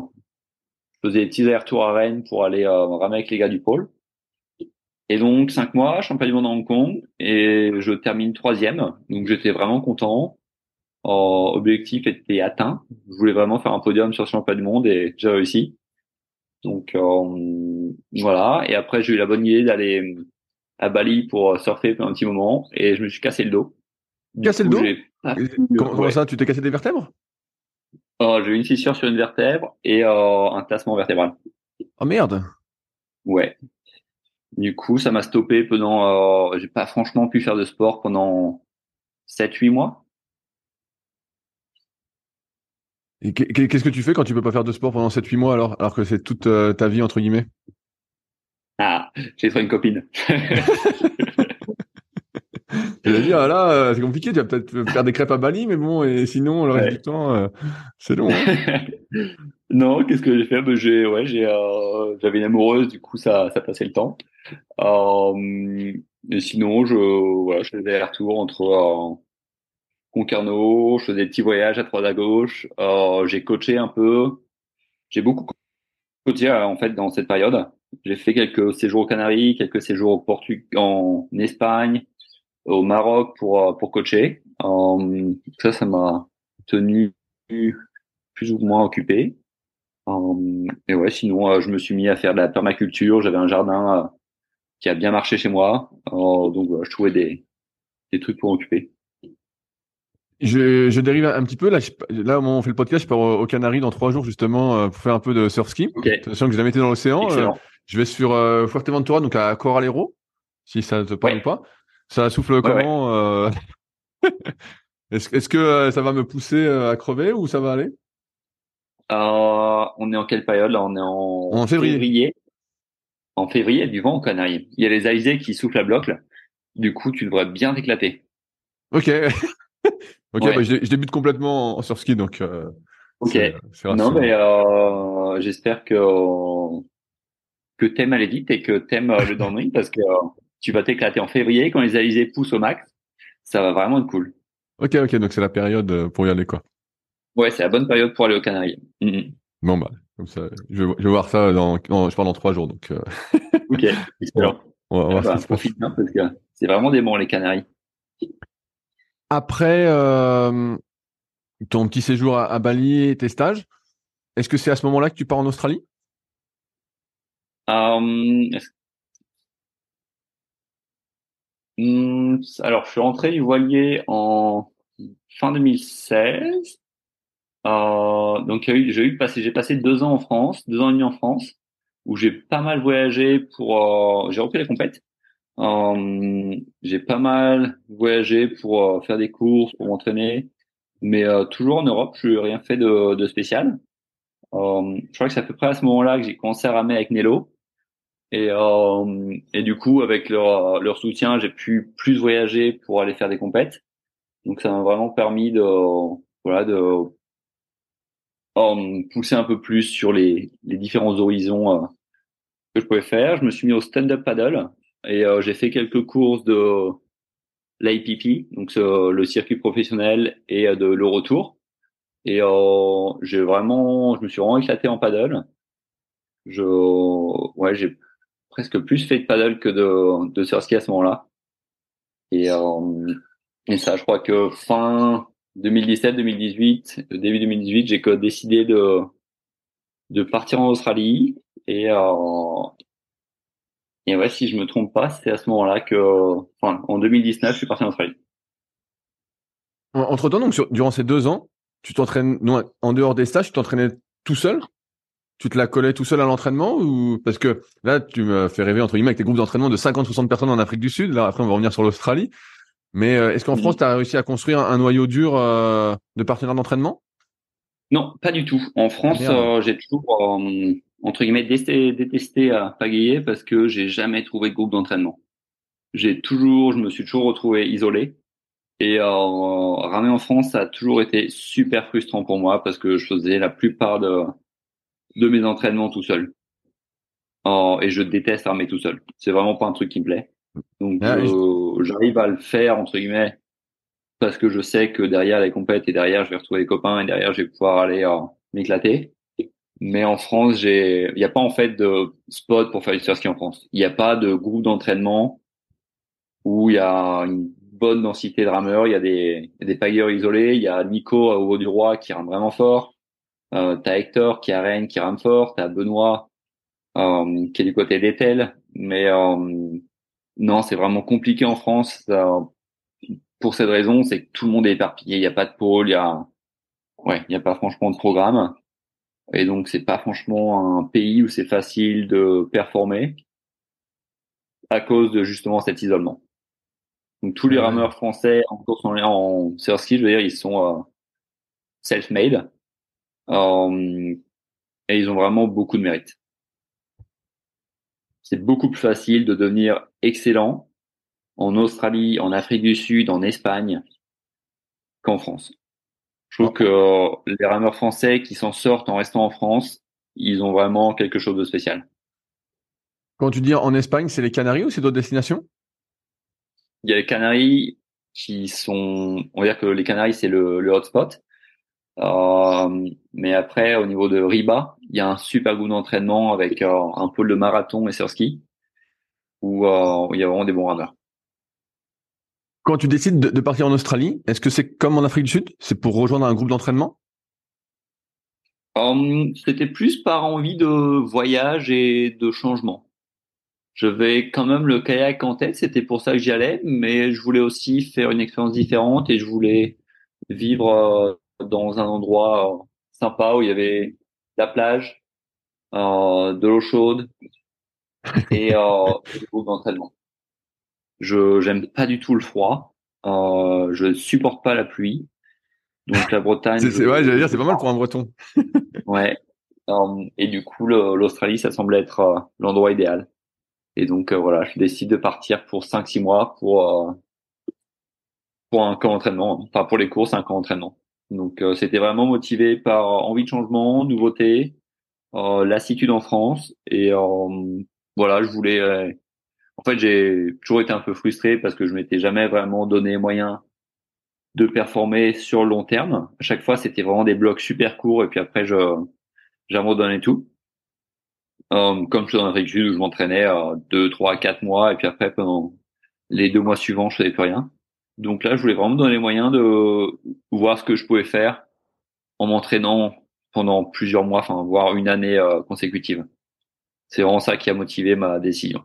je faisais des petits allers-retours à Rennes pour aller ramer avec les gars du pôle. Et donc cinq mois, champion du monde à Hong Kong, et je termine troisième. Donc j'étais vraiment content. Objectif était atteint. Je voulais vraiment faire un podium sur le championnat du monde et j'ai réussi. Donc euh, voilà. Et après j'ai eu la bonne idée d'aller à Bali pour surfer pendant un petit moment et je me suis cassé le dos. cassé le dos Comment, ça Tu t'es cassé des vertèbres? Euh, J'ai eu une fissure sur une vertèbre et euh, un tassement vertébral. Oh merde Ouais. Du coup, ça m'a stoppé pendant. Euh, j'ai pas franchement pu faire de sport pendant 7-8 mois. Et qu'est-ce que tu fais quand tu peux pas faire de sport pendant 7-8 mois alors, alors que c'est toute euh, ta vie entre guillemets? Ah, j'ai trouvé une copine. Je veux dire, là, euh, c'est compliqué. Tu vas peut-être faire des crêpes à Bali, mais bon, et sinon, le reste du temps, euh, c'est long. Hein. non, qu'est-ce que j'ai fait? Ben, j'ai, ouais, j'ai, j'avais une amoureuse, du coup, ça, ça passait le temps. Et sinon, je, voilà, je faisais des retours entre Concarneau, je faisais des petits voyages à droite à gauche. j'ai coaché un peu. J'ai beaucoup coaché en fait dans cette période. J'ai fait quelques séjours aux Canaries, quelques séjours au Portugal, en Espagne, au Maroc pour euh, pour coacher. Euh, ça, ça m'a tenu plus ou moins occupé. et ouais, sinon, je me suis mis à faire de la permaculture. J'avais un jardin qui a bien marché chez moi, donc je trouvais des des trucs pour occuper. Je, je, dérive un petit peu. Là, là, au moment où on fait le podcast, je pars aux Canaries dans trois jours justement pour faire un peu de surf ski. Okay. Sachant que j'ai jamais été dans l'océan. je vais sur Fuerteventura, donc à Coralero, si ça te parle ou pas. Ça souffle comment euh... Est-ce est que euh, ça va me pousser euh, à crever ou ça va aller? Euh, On est en quelle période là? On est en, février. En février, il y a du vent aux Canaries. Il y a les alizés qui soufflent à bloc. Là. Du coup, tu devrais bien t'éclater. Ok. ok, bah, je, débute complètement en surski, donc. Euh, ok. non, mais euh, j'espère que que t'aimes aller vite et que t'aimes le downwind parce que tu vas t'éclater en février quand les alizés poussent au max. Ça va vraiment être cool. Ok, ok, donc c'est la période euh, pour y aller, quoi. Ouais, c'est la bonne période pour aller aux Canaries. Mm-hmm. Bon, bah, comme ça, je vais, voir ça dans, je parle dans trois jours, donc. Euh... ok, excellent. On va, voir profite bien parce que c'est vraiment des bons, les Canaries. Après euh, ton petit séjour à, Bali et tes stages, est-ce que c'est à ce moment-là que tu pars en Australie? Euh, Hmm, alors, je suis rentré du voilier en fin 2016. Euh, donc, j'ai eu passé, deux ans en France, deux ans et demi en France, où j'ai pas mal voyagé pour. J'ai repris la compète. Euh, j'ai pas mal voyagé pour euh, faire des courses, pour m'entraîner, mais euh, toujours en Europe. Je n'ai rien fait de, de spécial. je crois que c'est à peu près à ce moment-là que j'ai commencé à ramer avec Nello. Et, euh, et du coup, avec leur, leur soutien, j'ai pu plus voyager pour aller faire des compètes. Donc, ça m'a vraiment permis de, voilà, de euh, pousser un peu plus sur les, les différents horizons que je pouvais faire. Je me suis mis au stand-up paddle et euh, j'ai fait quelques courses de l'IPP, donc le circuit professionnel et de l'Eurotour. Et j'ai vraiment, je me suis vraiment éclaté en paddle. Je, ouais, j'ai presque plus fait de paddle que de, de surski à ce moment-là. Et, euh, et ça, je crois que fin 2017-2018, début 2018, j'ai décidé de, de partir en Australie. Et, euh, et ouais, si je me trompe pas, c'est à ce moment-là que, enfin, en 2019, je suis parti en Australie. Entre temps, donc, durant ces deux ans, tu t'entraînes, en dehors des stages, tu t'entraînais tout seul? Tu te la collais tout seul à l'entraînement ou parce que là tu me fais rêver entre guillemets avec tes groupes d'entraînement de 50 60 personnes en Afrique du Sud. Là après on va revenir sur l'Australie. Mais euh, est-ce qu'en France tu as réussi à construire un, noyau dur euh, de partenaires d'entraînement? Non, pas du tout. En France, euh, j'ai toujours entre guillemets détesté, à pagayer parce que j'ai jamais trouvé de groupe d'entraînement. J'ai toujours je me suis toujours retrouvé isolé et ramer en France ça a toujours été super frustrant pour moi parce que je faisais la plupart de de mes entraînements tout seul. Et je déteste armer tout seul. C'est vraiment pas un truc qui me plaît. Donc ah euh, j'arrive à le faire entre guillemets parce que je sais que derrière les compètes et derrière je vais retrouver les copains et derrière je vais pouvoir aller euh, m'éclater. Mais en France, j'ai, il n'y a pas en fait de spot pour faire du ski en France. Il n'y a pas de groupe d'entraînement où il y a une bonne densité de rameurs. Il y a des, des pailleurs isolés. Il y a Nico au haut du roi qui rame vraiment fort. Euh, t'as Hector qui arène, qui rame fort, t'as Benoît euh, qui est du côté d'Etel, mais euh, non, c'est vraiment compliqué en France. pour cette raison, c'est que tout le monde est éparpillé. Il n'y a pas de pôle, il y a, ouais, il n'y a pas franchement de programme, et donc c'est pas franchement un pays où c'est facile de performer à cause de justement cet isolement. Donc tous les rameurs français en course en, en ski, je veux dire, ils sont euh, self-made. Euh, et ils ont vraiment beaucoup de mérite. C'est beaucoup plus facile de devenir excellent en Australie, en Afrique du Sud, en Espagne qu'en France. Je trouve que les rameurs français qui s'en sortent en restant en France, ils ont vraiment quelque chose de spécial. Quand tu dis en Espagne, c'est les Canaries ou c'est d'autres destinations? Il y a les Canaries qui sont, on va dire que les Canaries c'est le, le hotspot, euh, mais après, au niveau de Riba, il y a un super goût d'entraînement avec euh, un pôle de marathon et sur ski où, euh, il y a vraiment des bons rameurs. Quand tu décides de, partir en Australie, est-ce que c'est comme en Afrique du Sud? C'est pour rejoindre un groupe d'entraînement? Hum, c'était plus par envie de voyage et de changement. Je vais quand même le kayak en tête, c'était pour ça que j'y allais, mais je voulais aussi faire une expérience différente et je voulais vivre euh, dans un endroit euh, sympa où il y avait la plage, euh, de l'eau chaude et euh, beaucoup d'entraînement. Je j'aime pas du tout le froid, euh, je supporte pas la pluie, donc la Bretagne. c'est, ouais, j'allais dire, c'est pas mal pour un Breton. ouais. Euh, et du coup, l'Australie, ça semble être euh, l'endroit idéal. Et donc euh, voilà, je décide de partir pour 5-6 mois pour pour un camp d'entraînement, enfin pour les courses, un camp d'entraînement. Donc c'était vraiment motivé par envie de changement, nouveauté, lassitude en France et voilà, je voulais. En fait, j'ai toujours été un peu frustré parce que je m'étais jamais vraiment donné moyen de performer sur le long terme. À chaque fois, c'était vraiment des blocs super courts et puis après, je j'abandonnais tout. Euh, comme je suis dans Sud où je m'entraînais euh, deux, trois, quatre mois et puis après pendant les deux mois suivants, je faisais plus rien. Donc là, je voulais vraiment me donner les moyens de voir ce que je pouvais faire en m'entraînant pendant plusieurs mois, enfin voire une année euh, consécutive. C'est vraiment ça qui a motivé ma décision.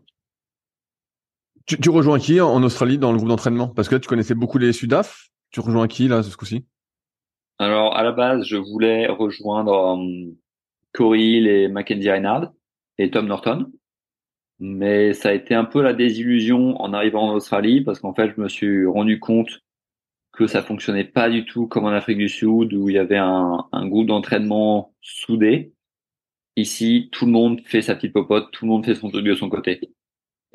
Tu, tu rejoins qui en Australie dans le groupe d'entraînement? Parce que tu connaissais beaucoup les Sudaf. Tu rejoins qui là ce coup-ci? Alors à la base, je voulais rejoindre um, Corey et Mackenzie Reinhardt et Tom Norton, mais ça a été un peu la désillusion en arrivant en Australie parce qu'en fait, je me suis rendu compte que ça fonctionnait pas du tout comme en Afrique du Sud où il y avait un, un groupe d'entraînement soudé. Ici, tout le monde fait sa petite popote, tout le monde fait son truc de son côté.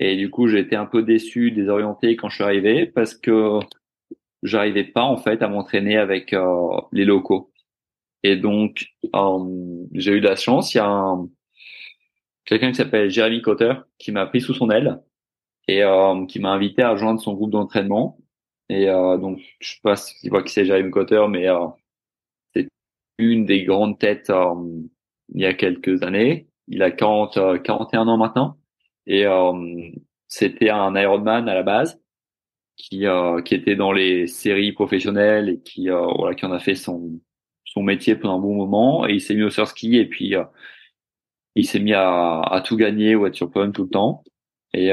Et du coup, j'ai été un peu déçu, désorienté quand je suis arrivé parce que j'arrivais pas en fait à m'entraîner avec euh, les locaux. Et donc euh, j'ai eu de la chance. Il y a un, quelqu'un qui s'appelle Jeremy Cotter qui m'a pris sous son aile et euh, qui m'a invité à rejoindre son groupe d'entraînement. Et donc je sais pas si tu vois qui c'est Jeremy Cotter, mais c'est une des grandes têtes il y a quelques années. Il a 40, 41 ans maintenant et c'était un Ironman à la base qui euh, qui était dans les séries professionnelles et qui euh, voilà qui en a fait son son métier pendant un bon moment. Et il s'est mis au surski et puis euh, il s'est mis à, à tout gagner ou être sur podium tout le temps. Et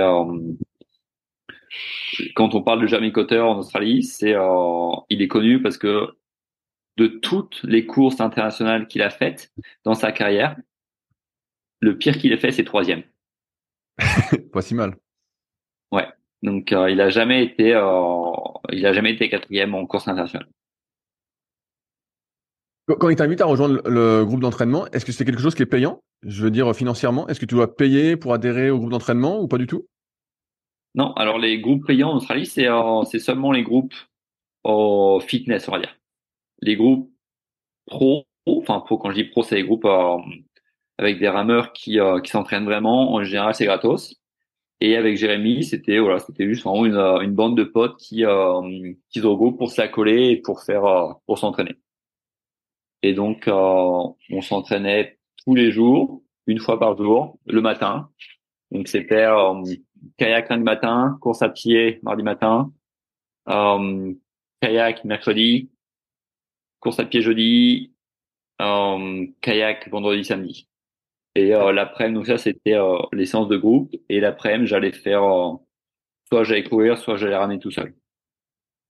quand on parle de Jamie Cotter en Australie c'est il est connu parce que de toutes les courses internationales qu'il a faites dans sa carrière le pire qu'il ait fait c'est troisième pas si mal. Ouais. Donc euh, il a jamais été euh, il a jamais été quatrième en course internationale. Quand il t'invite à rejoindre le groupe d'entraînement, est-ce que c'est quelque chose qui est payant? Je veux dire financièrement, est-ce que tu dois payer pour adhérer au groupe d'entraînement ou pas du tout? Non, alors les groupes payants en Australie, c'est euh, c'est seulement les groupes au fitness, on va dire. Les groupes pro, enfin pro quand je dis pro, c'est les groupes avec des rameurs qui qui s'entraînent vraiment. En général, c'est gratos. Et avec Jérémy, c'était voilà, c'était juste vraiment une, euh, une bande de potes qui euh, qui se regroupent pour s'accoler et pour faire euh, pour s'entraîner. Et donc euh, on s'entraînait tous les jours, une fois par jour, le matin. Donc c'était kayak lundi matin, course à pied mardi matin, kayak mercredi, course à pied jeudi, kayak vendredi samedi. Et euh, l'après-midi, donc ça, c'était euh, les séances de groupe. Et l'après-midi, j'allais faire, euh, soit j'allais courir, soit j'allais ramener tout seul.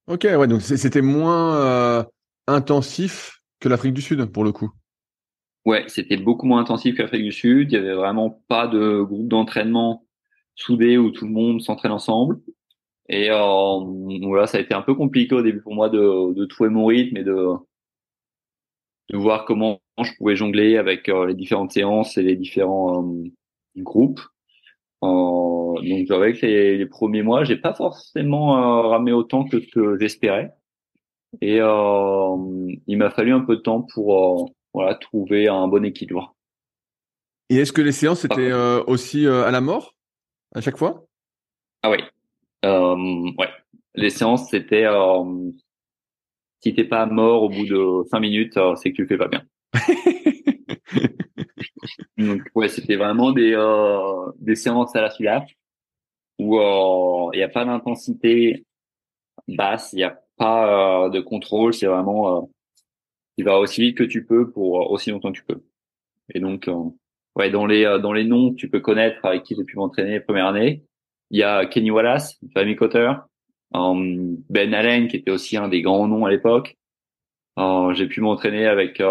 Ok, ouais, donc c'était moins intensif que l'Afrique du Sud, pour le coup. Ouais, c'était beaucoup moins intensif que l'Afrique du Sud. Il y avait vraiment pas de groupe d'entraînement soudé où tout le monde s'entraîne ensemble. Et voilà, ça a été un peu compliqué au début pour moi de, de trouver mon rythme et de, de voir comment je pouvais jongler avec euh, les différentes séances et les différents euh, groupes. Euh, donc j'avais que les, les, premiers mois, j'ai pas forcément ramé autant que ce que j'espérais. Et il m'a fallu un peu de temps pour voilà trouver un bon équilibre. Et est-ce que les séances étaient aussi à la mort à chaque fois? Ah oui, ouais. Les séances c'était si t'es pas mort au bout de cinq minutes, euh, c'est que tu le fais pas bien. Donc ouais, c'était vraiment des euh, des séances à la suite où euh, il euh, n'y a pas d'intensité basse, il n'y a pas de contrôle, c'est vraiment tu vas aussi vite que tu peux pour aussi longtemps que tu peux. Et donc, ouais, dans les dans les noms que tu peux connaître avec qui j'ai pu m'entraîner première année, il y a Kenny Wallace, Family Cotter, Ben Allen qui était aussi un des grands noms à l'époque. j'ai pu m'entraîner avec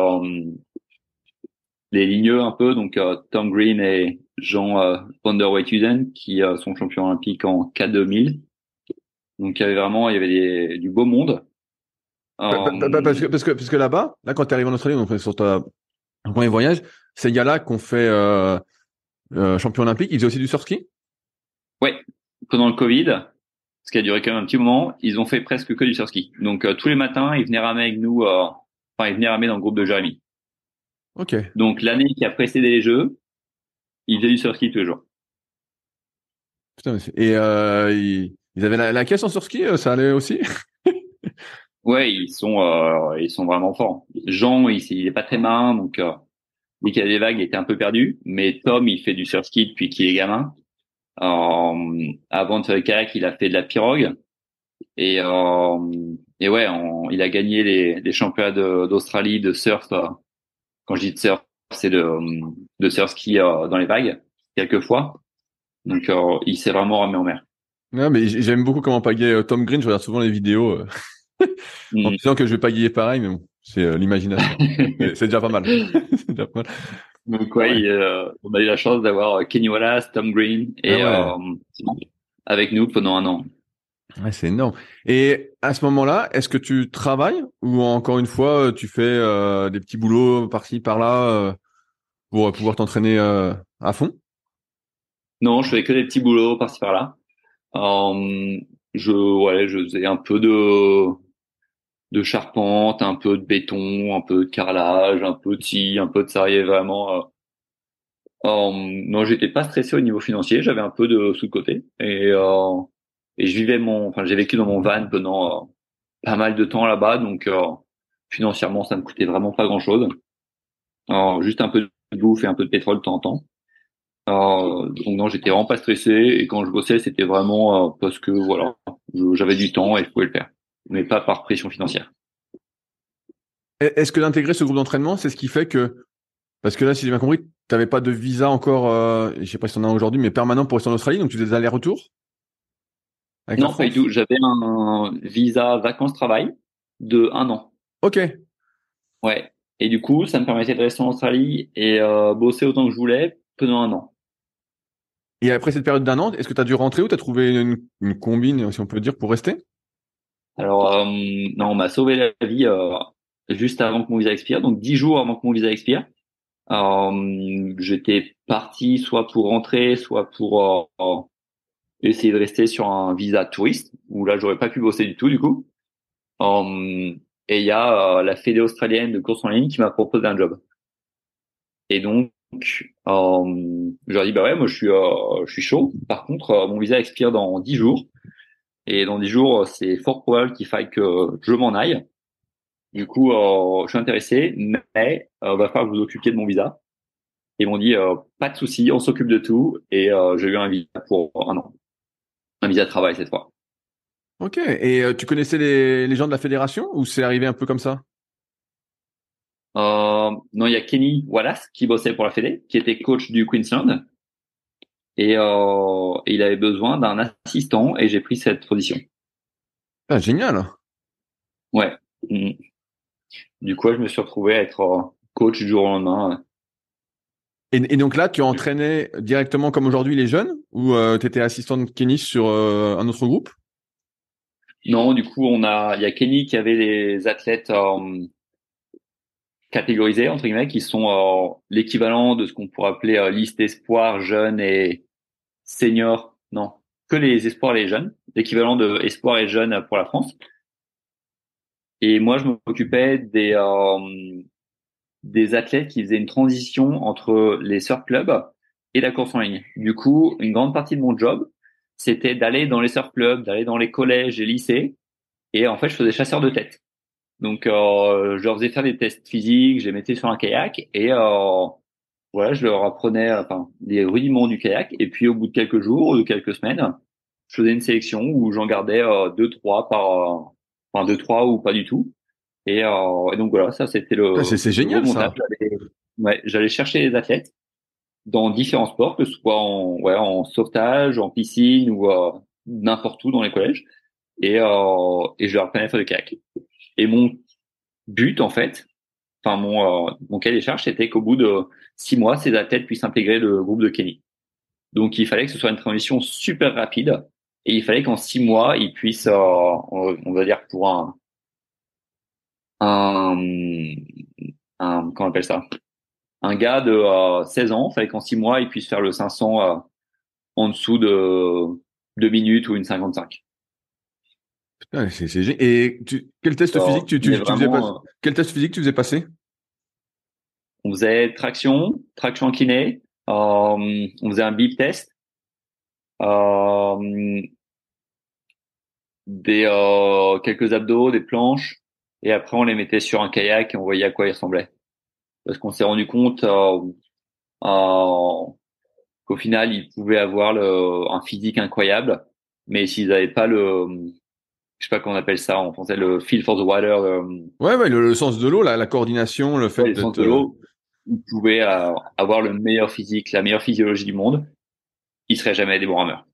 les ligneux un peu, donc Tom Green et Jean euh, Van qui sont champions olympiques en K2000. Donc il y avait vraiment, il y avait du beau monde. Bah, bah, bah, parce que parce que parce que là-bas, là quand tu arrives en Australie, donc sur ton premier voyage, ces gars-là qu'on fait euh, euh, champion olympique, ils faisaient aussi du surski? Oui, pendant le Covid, ce qui a duré quand même un petit moment, ils ont fait presque que du surski. Donc euh, tous les matins, ils venaient ramer avec nous, euh, enfin ils venaient ramer dans le groupe de Jérémy. Ok. Donc l'année qui a précédé les Jeux, ils faisaient du surski tous les jours. Putain, et euh, ils, avaient la, caisse en surski, ça allait aussi? ouais, ils sont ils sont vraiment forts. Jean, il, il est pas très marin, donc dès qu'il y a des vagues, il était un peu perdu. Mais Tom, il fait du surski depuis qu'il est gamin. Euh, avant de faire le kayak, il a fait de la pirogue. Et, euh, et ouais, il a gagné les, les championnats d'Australie de, surf. Euh, quand je dis de surf, c'est de, de surf ski euh, dans les vagues, quelques fois. Donc, euh, il s'est vraiment remis en mer. Ouais, mais j'aime beaucoup comment pagaie Tom Green. Je regarde souvent les vidéos en mm. disant que je vais pagayer pareil, mais bon, c'est l'imagination. c'est déjà pas mal. c'est déjà pas mal. Donc ouais, euh, on a eu la chance d'avoir euh, Kenny Wallace, Tom Green et ah euh, avec nous pendant un an. Ouais, c'est énorme. Et à ce moment-là, est-ce que tu travailles ou encore une fois tu fais des petits boulots par-ci par-là pour pouvoir t'entraîner à fond? Non, je fais que des petits boulots par-ci par-là. je ouais, je faisais un peu de de charpente, un peu de béton, un peu de carrelage, un peu de ci, un peu de ça. Il y vraiment. Euh, euh, non, j'étais pas stressé au niveau financier. J'avais un peu de sous côté et euh, et je vivais mon. Enfin, j'ai vécu dans mon van pendant euh, pas mal de temps là-bas, donc euh, financièrement, ça me coûtait vraiment pas grand-chose. juste un peu de bouffe et un peu de pétrole de temps en temps. donc non, j'étais vraiment pas stressé et quand je bossais, c'était vraiment parce que voilà, j'avais du temps et je pouvais le faire mais pas par pression financière. Est-ce que d'intégrer ce groupe d'entraînement, c'est ce qui fait que, parce que là, si j'ai bien compris, tu n'avais pas de visa encore, euh, je sais pas si tu en as aujourd'hui, mais permanent pour rester en Australie, donc tu faisais des allers-retours? Non, pas du tout. J'avais un visa vacances-travail de un an. Ok. Ouais. Et du coup, ça me permettait de rester en Australie et euh, bosser autant que je voulais pendant un an. Et après cette période d'un an, est-ce que tu as dû rentrer ou tu as trouvé une, une combine, si on peut dire, pour rester? Alors euh, non, on m'a sauvé la vie euh, juste avant que mon visa expire, donc dix jours avant que mon visa expire. Euh, j'étais parti soit pour rentrer, soit pour essayer de rester sur un visa touriste, où là j'aurais pas pu bosser du tout du coup. et il y a la fédé australienne de course en ligne qui m'a proposé un job. Et donc euh, je leur dis bah ouais moi je suis je suis chaud. Par contre mon visa expire dans dix jours. Et dans dix jours, c'est fort probable qu'il faille que je m'en aille. Du coup, euh, je suis intéressé, mais euh, va falloir que vous occupiez de mon visa. Ils m'ont dit euh, pas de souci, on s'occupe de tout. Et euh, j'ai eu un visa pour un an, un visa de travail cette fois. Ok. Et tu connaissais les, les gens de la fédération ou c'est arrivé un peu comme ça? Non, il y a Kenny Wallace qui bossait pour la fédé, qui était coach du Queensland et euh, il avait besoin d'un assistant et j'ai pris cette position. Ah, génial. Ouais. Mm. Du coup, je me suis retrouvé à être euh, coach du jour au lendemain. Et, et donc là, tu entraînais directement comme aujourd'hui les jeunes ou euh, tu étais assistant de Kenny sur euh, un autre groupe? Non, du coup, on a il y a Kenny qui avait les athlètes euh, catégorisés entre guillemets qui sont l'équivalent de ce qu'on pourrait appeler liste espoir jeunes et seniors, non, que les espoirs et les jeunes, l'équivalent de espoirs et jeunes pour la France. Et moi, je m'occupais des euh, des athlètes qui faisaient une transition entre les surf clubs et la course en ligne. Du coup, une grande partie de mon job, c'était d'aller dans les surf clubs, d'aller dans les collèges et lycées. Et en fait, je faisais chasseur de tête. Donc, euh, je leur faisais faire des tests physiques, je les mettais sur un kayak et euh, voilà, je leur apprenais enfin les rudiments du kayak et puis au bout de quelques jours ou de quelques semaines, je faisais une sélection où j'en gardais euh, deux trois par euh, enfin deux trois ou pas du tout Et, euh, et donc voilà, ça c'était le. c'est génial ça. Ouais, j'allais chercher les athlètes dans différents sports, que ce soit en, ouais, en sauvetage, en piscine ou euh, n'importe où dans les collèges, et, euh, et je leur apprenais à faire du kayak. Et mon but en fait, enfin mon euh, mon cahier des charges, c'était qu'au bout de six mois, ces athlètes puissent intégrer le groupe de Kenny. Donc il fallait que ce soit une transition super rapide, et il fallait qu'en six mois, ils puissent, euh, on va dire pour un un, un comment on appelle ça? Un gars de euh, 16 ans, il fallait qu'en 6 mois, il puisse faire le 500 euh, en dessous de 2 minutes ou une 55. Putain, c'est, c'est Et tu, quel test physique tu, tu, tu faisais pas... Euh, quel test physique tu faisais passer? On faisait traction, traction kiné, euh, on faisait un bip test, euh, des euh, quelques abdos, des planches, et après on les mettait sur un kayak et on voyait à quoi ils ressemblaient parce qu'on s'est rendu compte euh, euh, qu'au final ils pouvaient avoir le, un physique incroyable, mais s'ils n'avaient pas le je sais pas comment on appelle ça en français, le feel for the water. ouais, ouais, le, sens de l'eau, la, la coordination, le fait ouais, le sens de l'eau, ils pouvaient euh, avoir le meilleur physique, la meilleure physiologie du monde, ils seraient jamais des bons rameurs.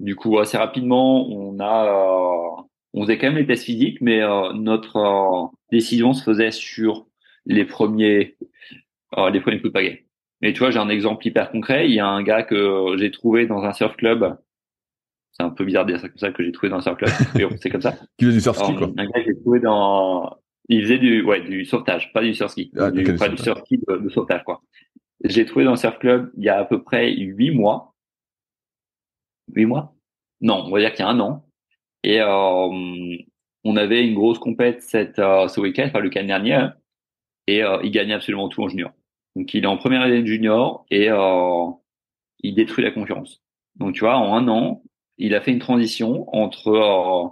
Du coup, assez rapidement, on a, euh, on faisait quand même les tests physiques, mais euh, notre décision se faisait sur les premiers, euh, les premiers coups de pagaie. Mais tu vois, j'ai un exemple hyper concret. Il y a un gars que j'ai trouvé dans un surf club. C'est un peu bizarre de dire ça comme ça que j'ai trouvé dans un surf club. mais c'est comme ça. Qui faisait du surf ski, quoi. Un gars que j'ai trouvé dans, il faisait du, ouais, du sauvetage, pas du surf ski. Ah, du, pas du surf ski de, de sauvetage, quoi. J'ai trouvé dans un surf club il y a à peu près huit mois. Huit mois? Non, on va dire qu'il y a un an. Et, euh, on avait une grosse compète cette, euh, ce week-end, enfin le week-end dernier, hein et euh, il gagne absolument tout en junior. Donc il est en première année de junior et euh, il détruit la concurrence. Donc tu vois, en un an, il a fait une transition entre euh,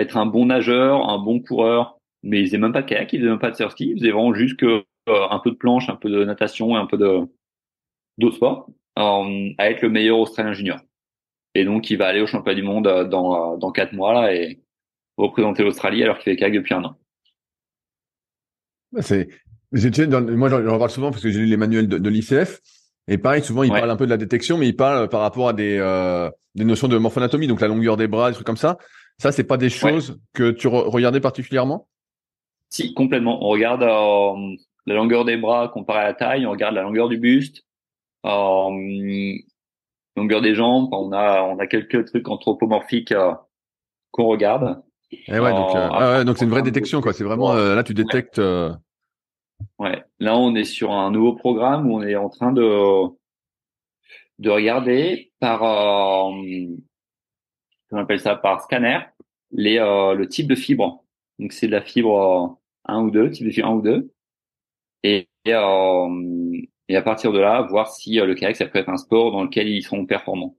être un bon nageur, un bon coureur, mais il faisait même pas de kayak, il faisait même pas de surf ski, il faisait vraiment juste que un peu de planche, un peu de natation et un peu de d'autres sports, à être le meilleur Australien junior. Et donc il va aller au championnat du monde dans dans quatre mois là et représenter l'Australie alors qu'il fait kayak depuis un an. C'est, moi j'en parle souvent parce que j'ai lu les manuels de, l'ICF et pareil souvent ils parlent un peu de la détection mais ils parlent par rapport à des euh, des notions de morphonatomie donc la longueur des bras des trucs comme ça. Ça c'est pas des choses que tu regardais particulièrement? Si complètement. On regarde euh, la longueur des bras comparée à la taille, on regarde la longueur du buste, euh, longueur des jambes. On a on a quelques trucs anthropomorphiques euh, qu'on regarde. Et ouais, donc, euh, ah ouais, donc c'est une vraie détection, quoi. C'est vraiment là, tu détectes. Ouais. Là, on est sur un nouveau programme où on est en train de de regarder par euh, on appelle ça par scanner les euh, le type de fibre. Donc c'est de la fibre 1 ou 2, type de fibre 1 ou 2. Et, et, euh, et à partir de là, voir si euh, le kayak ça peut être un sport dans lequel ils seront performants.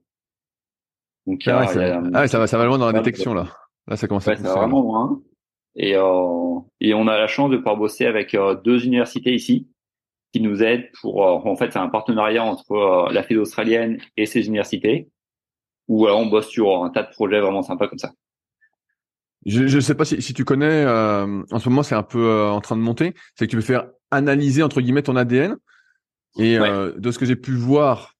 Donc ah, ouais, ça, ah ouais, ça va ça va loin dans la détection là. Là ça commence à ça va vraiment loin. Et, euh, et on a la chance de pouvoir bosser avec euh, deux universités ici qui nous aident pour. Euh, en fait, c'est un partenariat entre la Fédé australienne et ces universités où on bosse sur un tas de projets vraiment sympas comme ça. Je ne sais pas si, si tu connais, en ce moment c'est un peu en train de monter, c'est que tu peux faire analyser entre guillemets ton ADN. Et de ce que j'ai pu voir,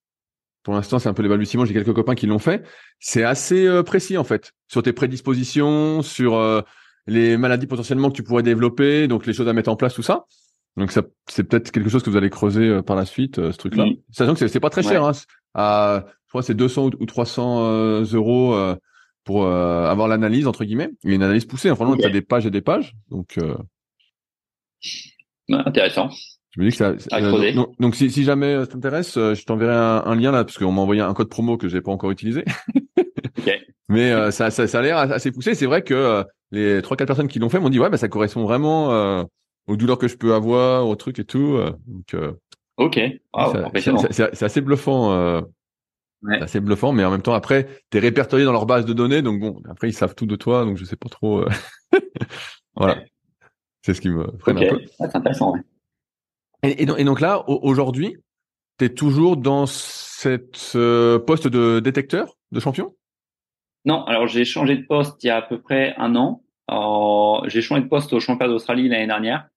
pour l'instant c'est un peu les balbutiements, j'ai quelques copains qui l'ont fait, c'est assez précis en fait, sur tes prédispositions, sur les maladies potentiellement que tu pourrais développer, donc les choses à mettre en place, tout ça. Donc ça, c'est peut-être quelque chose que vous allez creuser euh, par la suite, euh, ce truc-là. Mm. Sachant que c'est pas très cher, hein. À, je crois c'est 200 ou 300 euh, euros pour avoir l'analyse entre guillemets. Il y a une analyse poussée. Enfin, okay. tu as des pages et des pages. Donc intéressant. Je me dis que ça. donc, donc, si, si jamais ça t'intéresse, je t'enverrai un, un, lien là parce qu'on m'a envoyé un code promo que j'ai pas encore utilisé. okay. Mais ça, ça, ça a l'air assez poussé. C'est vrai que les trois quatre personnes qui l'ont fait m'ont dit ouais bah ça correspond vraiment euh, aux douleurs que je peux avoir, aux trucs et tout. Euh, donc euh, ok, c'est assez bluffant. Euh, ouais. assez bluffant, mais en même temps après t'es répertorié dans leur base de données, donc bon après ils savent tout de toi, donc je sais pas trop. Euh, voilà, c'est ce qui me freine un peu. c'est intéressant. Ouais. Et, et, donc, et, donc, là aujourd'hui t'es toujours dans cette poste de détecteur de champion? Non, alors j'ai changé de poste il y a à peu près un an. j'ai changé de poste au championnat d'Australie l'année dernière.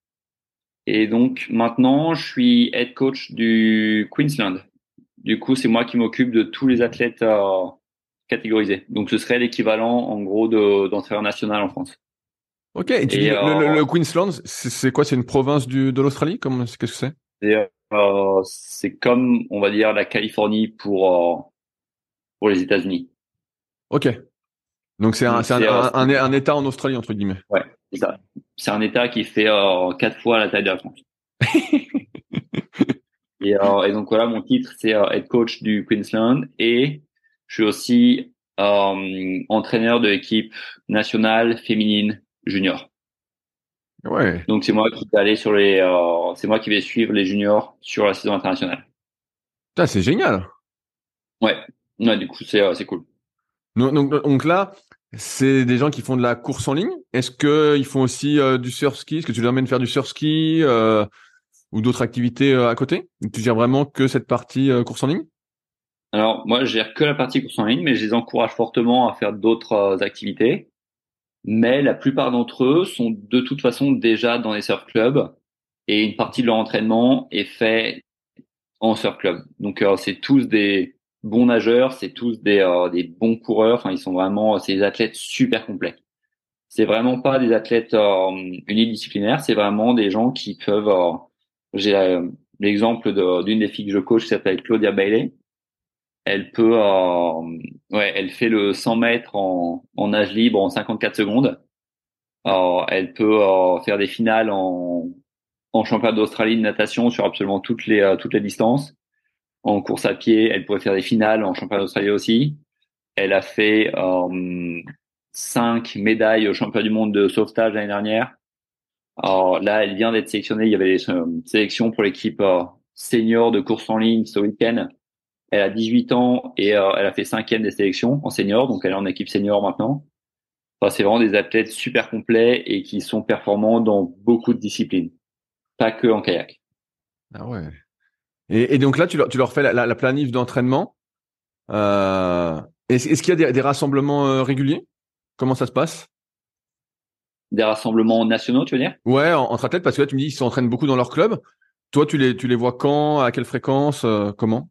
Et donc maintenant, je suis head coach du Queensland. Du coup, c'est moi qui m'occupe de tous les athlètes euh, catégorisés. Donc ce serait l'équivalent en gros d'entraîneur national en France. Ok. Et tu dis, le, le, Queensland, c'est quoi? C'est une province du, de l'Australie? Comme qu'est-ce que c'est? Euh, C'est comme on va dire la Californie pour euh, pour les États-Unis. Ok. Donc c'est un, un, un, un, État en Australie entre guillemets. Ouais, c'est ça. C'est un État qui fait euh, quatre fois la taille de la France. et, euh, et, donc voilà, mon titre c'est euh, head coach du Queensland et je suis aussi euh, entraîneur de l'équipe nationale féminine junior. Ouais. Donc c'est moi qui vais aller sur les, euh, c'est moi qui vais suivre les juniors sur la saison internationale. Ça c'est génial. Ouais. Ouais, du coup c'est c'est cool. Donc, donc, donc, là, c'est des gens qui font de la course en ligne. Est-ce que ils font aussi euh, du surf ski Est-ce que tu les emmènes faire du surf ski euh, ou d'autres activités euh, à côté? Tu gères vraiment que cette partie course en ligne? Alors moi, je gère que la partie course en ligne, mais je les encourage fortement à faire d'autres activités. Mais la plupart d'entre eux sont de toute façon déjà dans les surf clubs et une partie de leur entraînement est fait en surf club. Donc c'est tous des bons nageurs, c'est tous des, euh, des bons coureurs. Enfin, ils sont vraiment, c'est des athlètes super complets. C'est vraiment pas des athlètes euh, unidisciplinaires, c'est vraiment des gens qui peuvent. Euh, j'ai euh, l'exemple d'une des filles que je coach qui s'appelle Claudia Bailey. Elle peut, ouais, elle fait le 100 mètres en, en nage libre en 54 secondes. elle peut faire des finales en, en championnat d'Australie de natation sur absolument toutes les toutes les distances en course à pied. Elle pourrait faire des finales en championnat d'Australie aussi. Elle a fait euh, cinq médailles au championnat du monde de sauvetage l'année dernière. Alors là, elle vient d'être sélectionnée. Il y avait des euh, sélections pour l'équipe euh, senior de course en ligne ce week-end. Elle a 18 ans et euh, elle a fait cinquième des sélections en senior, donc elle est en équipe senior maintenant. Enfin, c'est vraiment des athlètes super complets et qui sont performants dans beaucoup de disciplines, pas que en kayak. Ah ouais. Et, donc là, tu leur, tu leur fais la, la, planif d'entraînement. Est-ce qu'il y a des, rassemblements réguliers? Comment ça se passe? Des rassemblements nationaux, tu veux dire? Ouais, entre athlètes, parce que là, tu me dis qu'ils s'entraînent beaucoup dans leur club. Toi, tu les, tu les vois quand À quelle fréquence euh, Comment?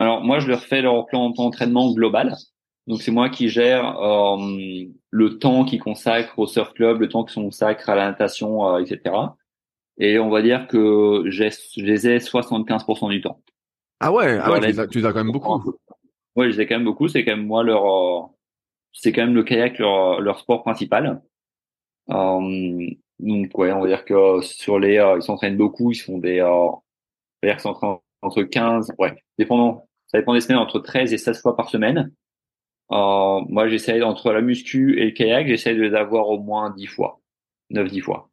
Alors, moi, je leur fais leur plan d'entraînement global. Donc, c'est moi qui gère euh, le temps qu'ils consacrent au surf club, le temps qu'ils consacrent à la natation, euh, etc. Et on va dire que je les ai 75% du temps. Ah ouais, ah ouais tu, les as, tu, as, quand même beaucoup. Ouais, je les ai quand même beaucoup. C'est quand même moi leur, euh, c'est quand même le kayak leur, leur sport principal. Euh, donc ouais, on va dire que sur les, euh, ils s'entraînent beaucoup. Ils font des, euh, on va dire qu'ils s'entraînent entre 15, ouais, dépendant, ça dépend des semaines, entre 13 et 16 fois par semaine. Euh, moi, j'essaie entre la muscu et le kayak, j'essaie de les avoir au moins 10 fois, 9-10 fois.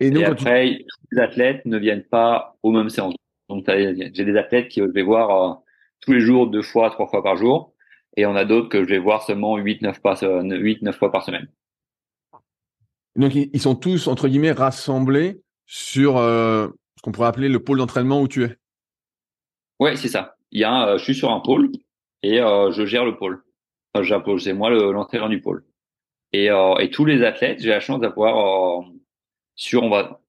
Et, donc, après, les athlètes ne viennent pas aux mêmes séances. Donc, j'ai des athlètes qui je vais voir euh, tous les jours, deux fois, trois fois par jour. Et on a d'autres que je vais voir seulement 8, 9, pas, 8, 9 fois par semaine. Donc, ils sont tous, entre guillemets, rassemblés sur euh, ce qu'on pourrait appeler le pôle d'entraînement où tu es. Ouais, c'est ça. Il y a, euh, je suis sur un pôle et euh, je gère le pôle. Enfin, c'est moi l'entraîneur du pôle. Et, euh, et tous les athlètes, j'ai la chance d'avoir sur on va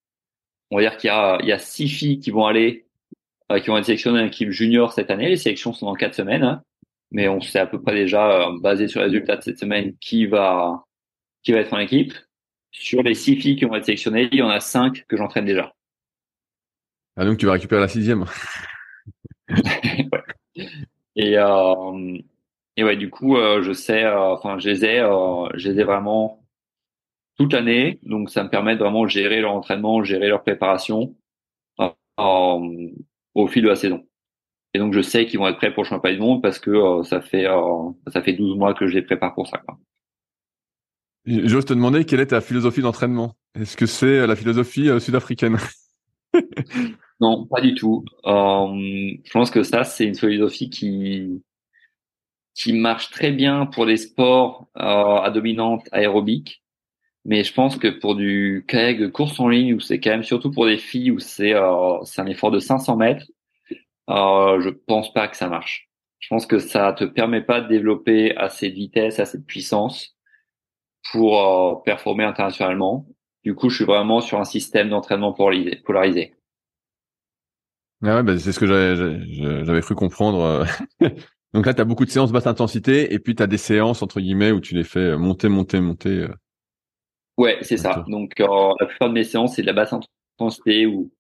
on va dire qu'il y a il y a six filles qui vont aller euh, qui vont être sélectionnées en équipe junior cette année. Les sélections sont dans quatre semaines, hein. mais on sait à peu près déjà euh, basé sur les résultats de cette semaine qui va qui va être en équipe. Sur les six filles qui vont être sélectionnées, il y en a cinq que j'entraîne déjà. Ah donc tu vas récupérer la sixième. ouais. Et euh, et ouais, du coup, euh, je sais, euh, enfin, je les ai, je les ai vraiment toute l'année. Donc, ça me permet de vraiment gérer leur entraînement, gérer leur préparation euh, au fil de la saison. Et donc, je sais qu'ils vont être prêts pour le championnat du monde parce que euh, ça fait euh, ça fait 12 mois que je les prépare pour ça. Quoi. J'ose te demander quelle est ta philosophie d'entraînement? Est-ce que c'est la philosophie sud-africaine? Non, pas du tout. je pense que ça, c'est une philosophie qui qui marche très bien pour les sports à dominante aérobique mais je pense que pour du kayak de course en ligne, où c'est quand même surtout pour des filles, où c'est euh, un effort de 500 mètres, euh, je pense pas que ça marche. Je pense que ça te permet pas de développer assez de vitesse, assez de puissance pour performer internationalement. Du coup, je suis vraiment sur un système d'entraînement polarisé. Ah ouais, bah, c'est ce que j'avais cru comprendre. Donc là, tu as beaucoup de séances basse intensité et puis tu as des séances, entre guillemets, où tu les fais monter, monter, monter. Ouais, c'est ça. Donc la plupart de mes séances, c'est de la basse intensité ou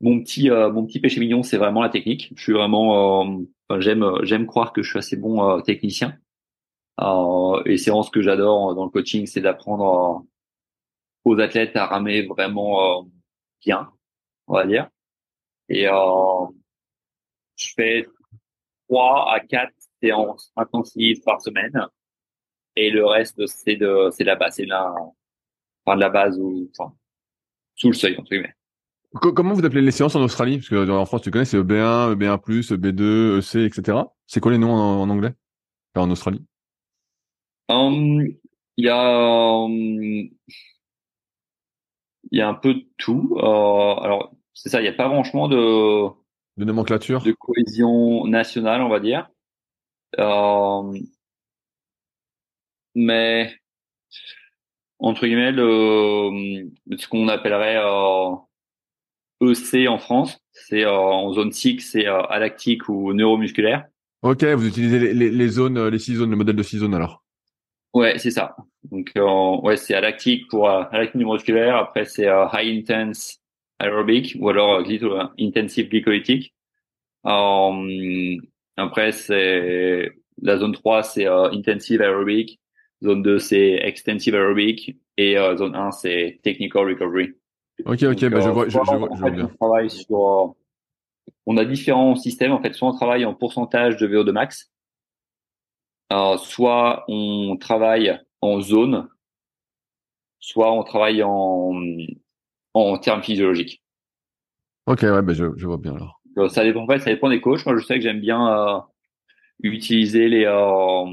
mon petit mon petit péché mignon, c'est vraiment la technique. Je suis vraiment j'aime j'aime croire que je suis assez bon technicien. Et séances que j'adore dans le coaching, c'est d'apprendre aux athlètes à ramer vraiment euh, bien, on va dire. Et euh, je fais trois à quatre séances intensives par semaine. Et le reste, c'est de, c'est la base, c'est la, enfin, de la base ou, enfin, sous le seuil, entre guillemets. Comment vous appelez les séances en Australie? Parce que en France, tu connais, c'est EB1, EB1+, EB2, EC, etc. C'est quoi les noms en, anglais? En Australie hum, Il y a hum, il y a un peu de tout. Euh, alors, c'est ça, il n'y a pas franchement de, de nomenclature, de cohésion nationale, on va dire. Euh, mais entre guillemets, le, ce qu'on appellerait euh, EC en France, c'est euh, en zone 6, c'est euh, alactique ou neuromusculaire. Ok, vous utilisez les, les, les, zones, les six zones, le modèle de six zones alors. Ouais, c'est ça. Donc, euh, ouais, c'est lactique pour euh, musculaire. Après, c'est euh, high intense aerobic ou alors euh, intensive glycolytique. Euh, après, c'est la zone 3, c'est intensive aerobic. Zone 2, c'est extensive aerobic. Et zone 1, c'est technical recovery. Ok, ok, bah, je vois, je, vois, je vois bien. On travaille sur, on a différents systèmes. En fait, soit on travaille en pourcentage de VO2 max, alors, soit on travaille en zone, soit on travaille en, en termes physiologiques. Ok, ouais, ben je, je vois bien alors. ça dépend, en fait, ça dépend des coachs. Moi, je sais que j'aime bien euh, utiliser les euh,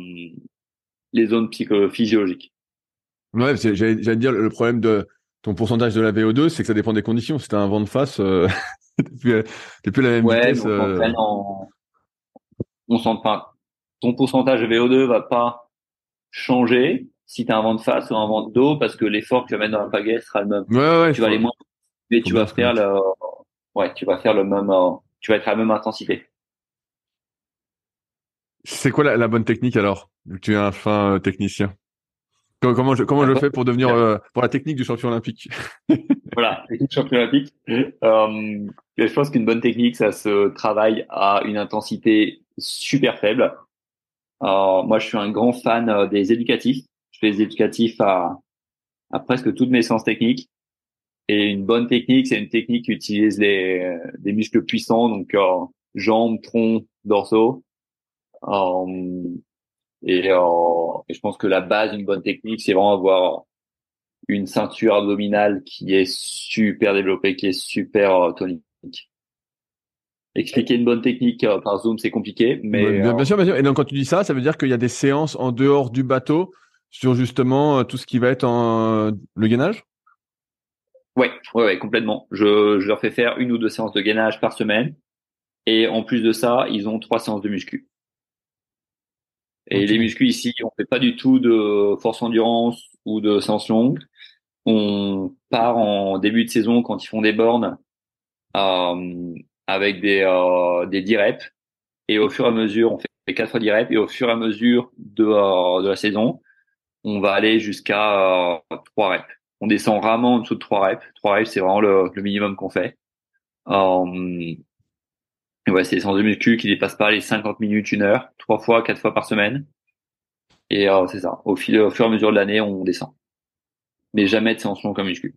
les zones psychophysiologiques. Ouais, j'allais dire le problème de ton pourcentage de la VO2, c'est que ça dépend des conditions. Si t'as un vent de face, euh, t'es plus, la même ouais, vitesse. Euh... On s'en pas ton pourcentage de VO2 va pas changer si tu as un vent de face ou un vent de dos parce que l'effort que tu vas mettre dans la pagaie sera le même. Ouais, tu vas aller moins, mais tu vas faire le, ouais, tu vas faire le même, euh, tu vas être à la même intensité. C'est quoi la, bonne technique alors Tu es un fin euh, technicien? Comment je comment je fais pour devenir euh, pour la technique du champion olympique? Voilà, technique champion olympique. je pense qu'une bonne technique, ça se travaille à une intensité super faible moi, je suis un grand fan euh, des éducatifs. Je fais des éducatifs à, à presque toutes mes séances techniques. Et une bonne technique, c'est une technique qui utilise les, des muscles puissants, donc euh, jambes, tronc, dorsaux. Euh, et, euh, et, je pense que la base d'une bonne technique, c'est vraiment avoir une ceinture abdominale qui est super développée, qui est super tonique expliquer une bonne technique euh, par Zoom, c'est compliqué. Mais bien, euh, sûr, bien sûr. Et donc quand tu dis ça, ça veut dire qu'il y a des séances en dehors du bateau sur justement euh, tout ce qui va être en le gainage? Ouais, ouais, ouais, complètement. Je, je leur fais faire une ou deux séances de gainage par semaine, et en plus de ça, ils ont trois séances de muscu. Et les muscu ici, on fait pas du tout de force endurance ou de séances longues. On part en début de saison quand ils font des bornes. Euh, avec des, euh, des 10 reps. Et au fur et à mesure, on fait 4 fois 10 reps. Et au fur et à mesure de, euh, de la saison, on va aller jusqu'à euh, 3 reps. On descend rarement en dessous de 3 reps. 3 reps, c'est vraiment le, le minimum qu'on fait. Euh, et ouais, c'est séances de muscu qui dépassent pas les 50 minutes, une heure, trois fois, quatre fois par semaine. Et euh, c'est ça. Au, fil, au fur et à mesure de l'année, on descend. Mais jamais de séance longue comme muscu.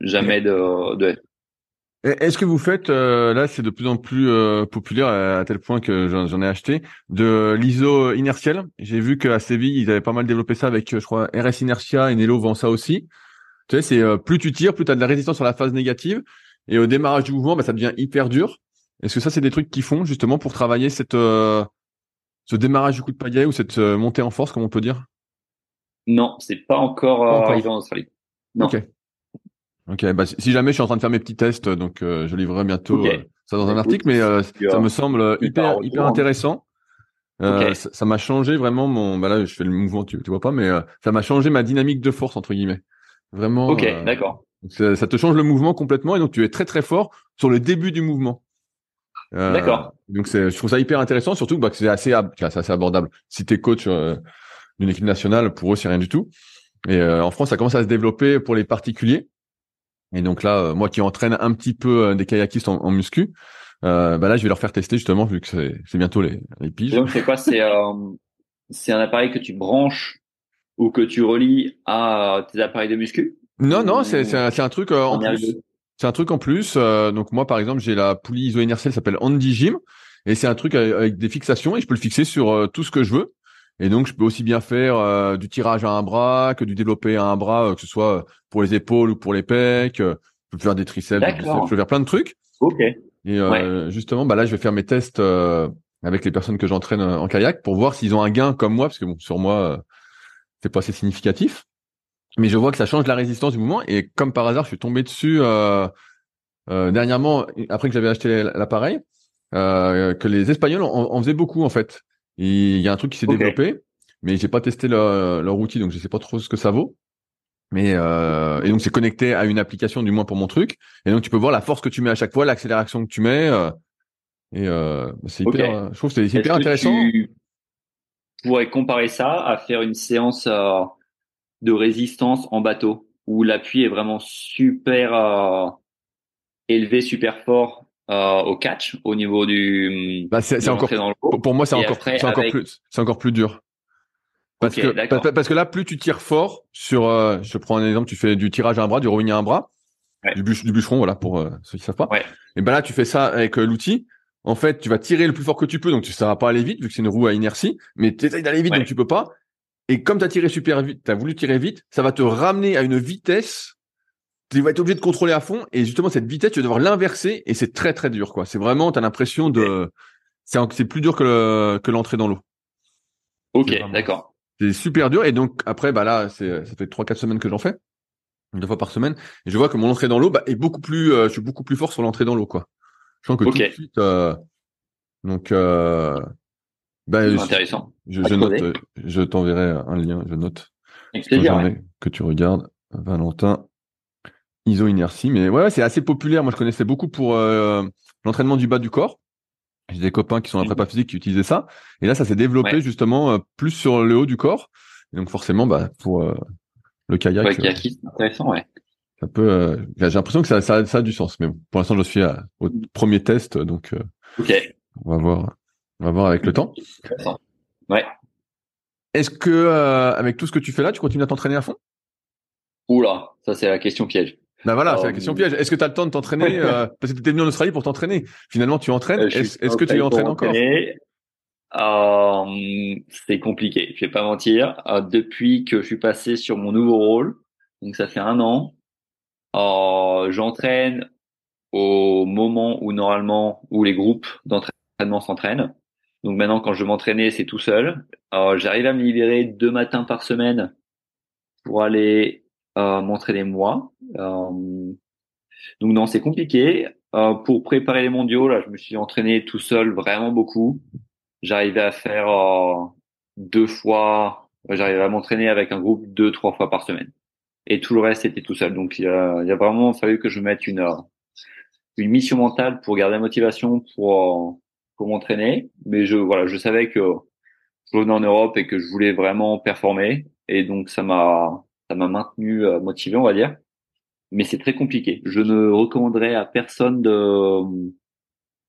Jamais de, de est-ce que vous faites, euh, là c'est de plus en plus euh, populaire à, tel point que j'en ai acheté, de l'ISO inertiel J'ai vu qu'à Séville, ils avaient pas mal développé ça avec, je crois, RS Inertia et Nelo vend ça aussi. Tu sais, c'est euh, plus tu tires, plus tu as de la résistance sur la phase négative. Et au démarrage du mouvement, bah, ça devient hyper dur. Est-ce que ça, c'est des trucs qu'ils font justement pour travailler cette, ce démarrage du coup de pagaie ou cette montée en force, comme on peut dire? Non, c'est pas encore, arrivé en Australie. Non. Ok, bah, si jamais je suis en train de faire mes petits tests, donc euh, je livrerai bientôt euh, ça dans un article, mais euh, ça me semble hyper hyper intéressant. Euh, ça m'a changé vraiment mon. Bah là, je fais le mouvement, tu, tu vois pas, mais euh, ça m'a changé ma dynamique de force entre guillemets. Vraiment. Ok, d'accord. Ça, ça, te change le mouvement complètement et donc tu es très très fort sur le début du mouvement. d'accord. Donc c'est, je trouve ça hyper intéressant, surtout bah, que c'est assez, c'est assez abordable. Si t'es coach d'une équipe nationale, pour eux c'est rien du tout. Et en France, ça commence à se développer pour les particuliers. Et donc là, moi qui entraîne un petit peu des kayakistes en, en muscu, euh, bah là, je vais leur faire tester justement vu que c'est bientôt les, les piges. Donc c'est quoi? C'est euh, c'est un appareil que tu branches ou que tu relis à tes appareils de muscu? Non, non, c'est c'est un, un, truc euh, en plus. C'est un truc en plus. Euh, donc moi, par exemple, j'ai la poulie iso-inertielle, s'appelle Andy Gym, et c'est un truc avec, des fixations et je peux le fixer sur euh, tout ce que je veux. Et donc, je peux aussi bien faire du tirage à un bras que du développé à un bras, que ce soit pour les épaules ou pour les pecs. je peux faire des triceps, je peux faire plein de trucs. Ok. Et euh, justement, bah là, je vais faire mes tests euh, avec les personnes que j'entraîne euh, en kayak pour voir s'ils ont un gain comme moi, parce que bon, sur moi, c'est pas assez significatif. Mais je vois que ça change la résistance du mouvement. Et comme par hasard, je suis tombé dessus dernièrement, après que j'avais acheté l'appareil, que les Espagnols en, faisaient beaucoup en fait. Il y a un truc qui s'est développé, mais j'ai pas testé leur, leur outil, donc je sais pas trop ce que ça vaut. Mais euh, et donc c'est connecté à une application du moins pour mon truc. Et donc tu peux voir la force que tu mets à chaque fois, l'accélération que tu mets. Euh, et euh, c'est hyper. Je trouve que c'est hyper intéressant. Tu pourrais comparer ça à faire une séance euh, de résistance en bateau où l'appui est vraiment super euh, élevé, super fort euh, au catch, au niveau du. Bah c'est encore. Pour moi c'est encore, c'est encore plus, c'est encore plus dur. Parce, que, parce, que là, plus tu tires fort sur, euh, je prends un exemple, tu fais du tirage à un bras, du rowing à un bras, du, du, bûcheron, voilà, pour euh, ceux qui savent pas. Et ben là, tu fais ça avec euh, l'outil. En fait, tu vas tirer le plus fort que tu peux, donc ça va pas aller vite vu que c'est une roue à inertie, mais tu essayes d'aller vite, donc tu peux pas. Et comme tu as tiré super vite, tu as voulu tirer vite, ça va te ramener à une vitesse. Tu vas être obligé de contrôler à fond, et justement cette vitesse, tu vas devoir l'inverser, et c'est très très dur, quoi. C'est vraiment, tu as l'impression de, c'est plus dur que que l'entrée dans l'eau. Ok, d'accord. C'est super dur. Et donc après, bah là, c'est ça fait trois quatre semaines que j'en fais, deux fois par semaine. Et je vois que mon entrée dans l'eau bah, est beaucoup plus, euh, je suis beaucoup plus fort sur l'entrée dans l'eau, quoi. Je sens que tout de suite. Euh, donc, euh, bah, intéressant. Je, je note, je t'enverrai un lien. Je note. Que tu regardes, Valentin. Iso inertie, mais ouais, c'est assez populaire. Moi, je connaissais beaucoup pour l'entraînement du bas du corps. J'ai des copains qui sont en prépa mhm. physique qui utilisaient ça. Et là, ça s'est développé justement euh, plus sur le haut du corps. Et donc forcément, bah, pour euh, le kayak. Ouais, kayak, c'est intéressant, ouais. Ça peut. Euh, j'ai l'impression que ça, ça, ça, a du sens. Mais pour l'instant, je suis au premier test, donc. ok. On va voir. On va voir avec le temps. Ouais. Est-ce que avec tout ce que tu fais là, tu continues à t'entraîner à fond? Oula, ça c'est la question piège. Ben voilà, c'est la question piège. Est-ce que tu as le temps de t'entraîner euh, Parce que tu étais venu en Australie pour t'entraîner. Finalement, tu entraînes. Euh, est-ce que tu entraînes encore? euh, C'est compliqué. Je vais pas mentir. Euh, depuis que je suis passé sur mon nouveau rôle, donc ça fait un an, j'entraîne au moment où normalement où les groupes d'entraînement s'entraînent. Donc maintenant, quand je veux m'entraîner, c'est tout seul. J'arrive à me libérer deux matins par semaine pour aller euh, m'entraîner moi. Euh, donc non, c'est compliqué. Euh, pour préparer les mondiaux, là, je me suis entraîné tout seul vraiment beaucoup. J'arrivais à faire deux fois, j'arrivais à m'entraîner avec un groupe deux, trois fois par semaine. Et tout le reste était tout seul. Donc il a, vraiment fallu que je mette une une mission mentale pour garder la motivation pour pour m'entraîner. Mais je voilà, je savais que je venais en Europe et que je voulais vraiment performer. Et donc ça m'a ça m'a maintenu euh, motivé, on va dire. Mais c'est très compliqué. Je ne recommanderais à personne de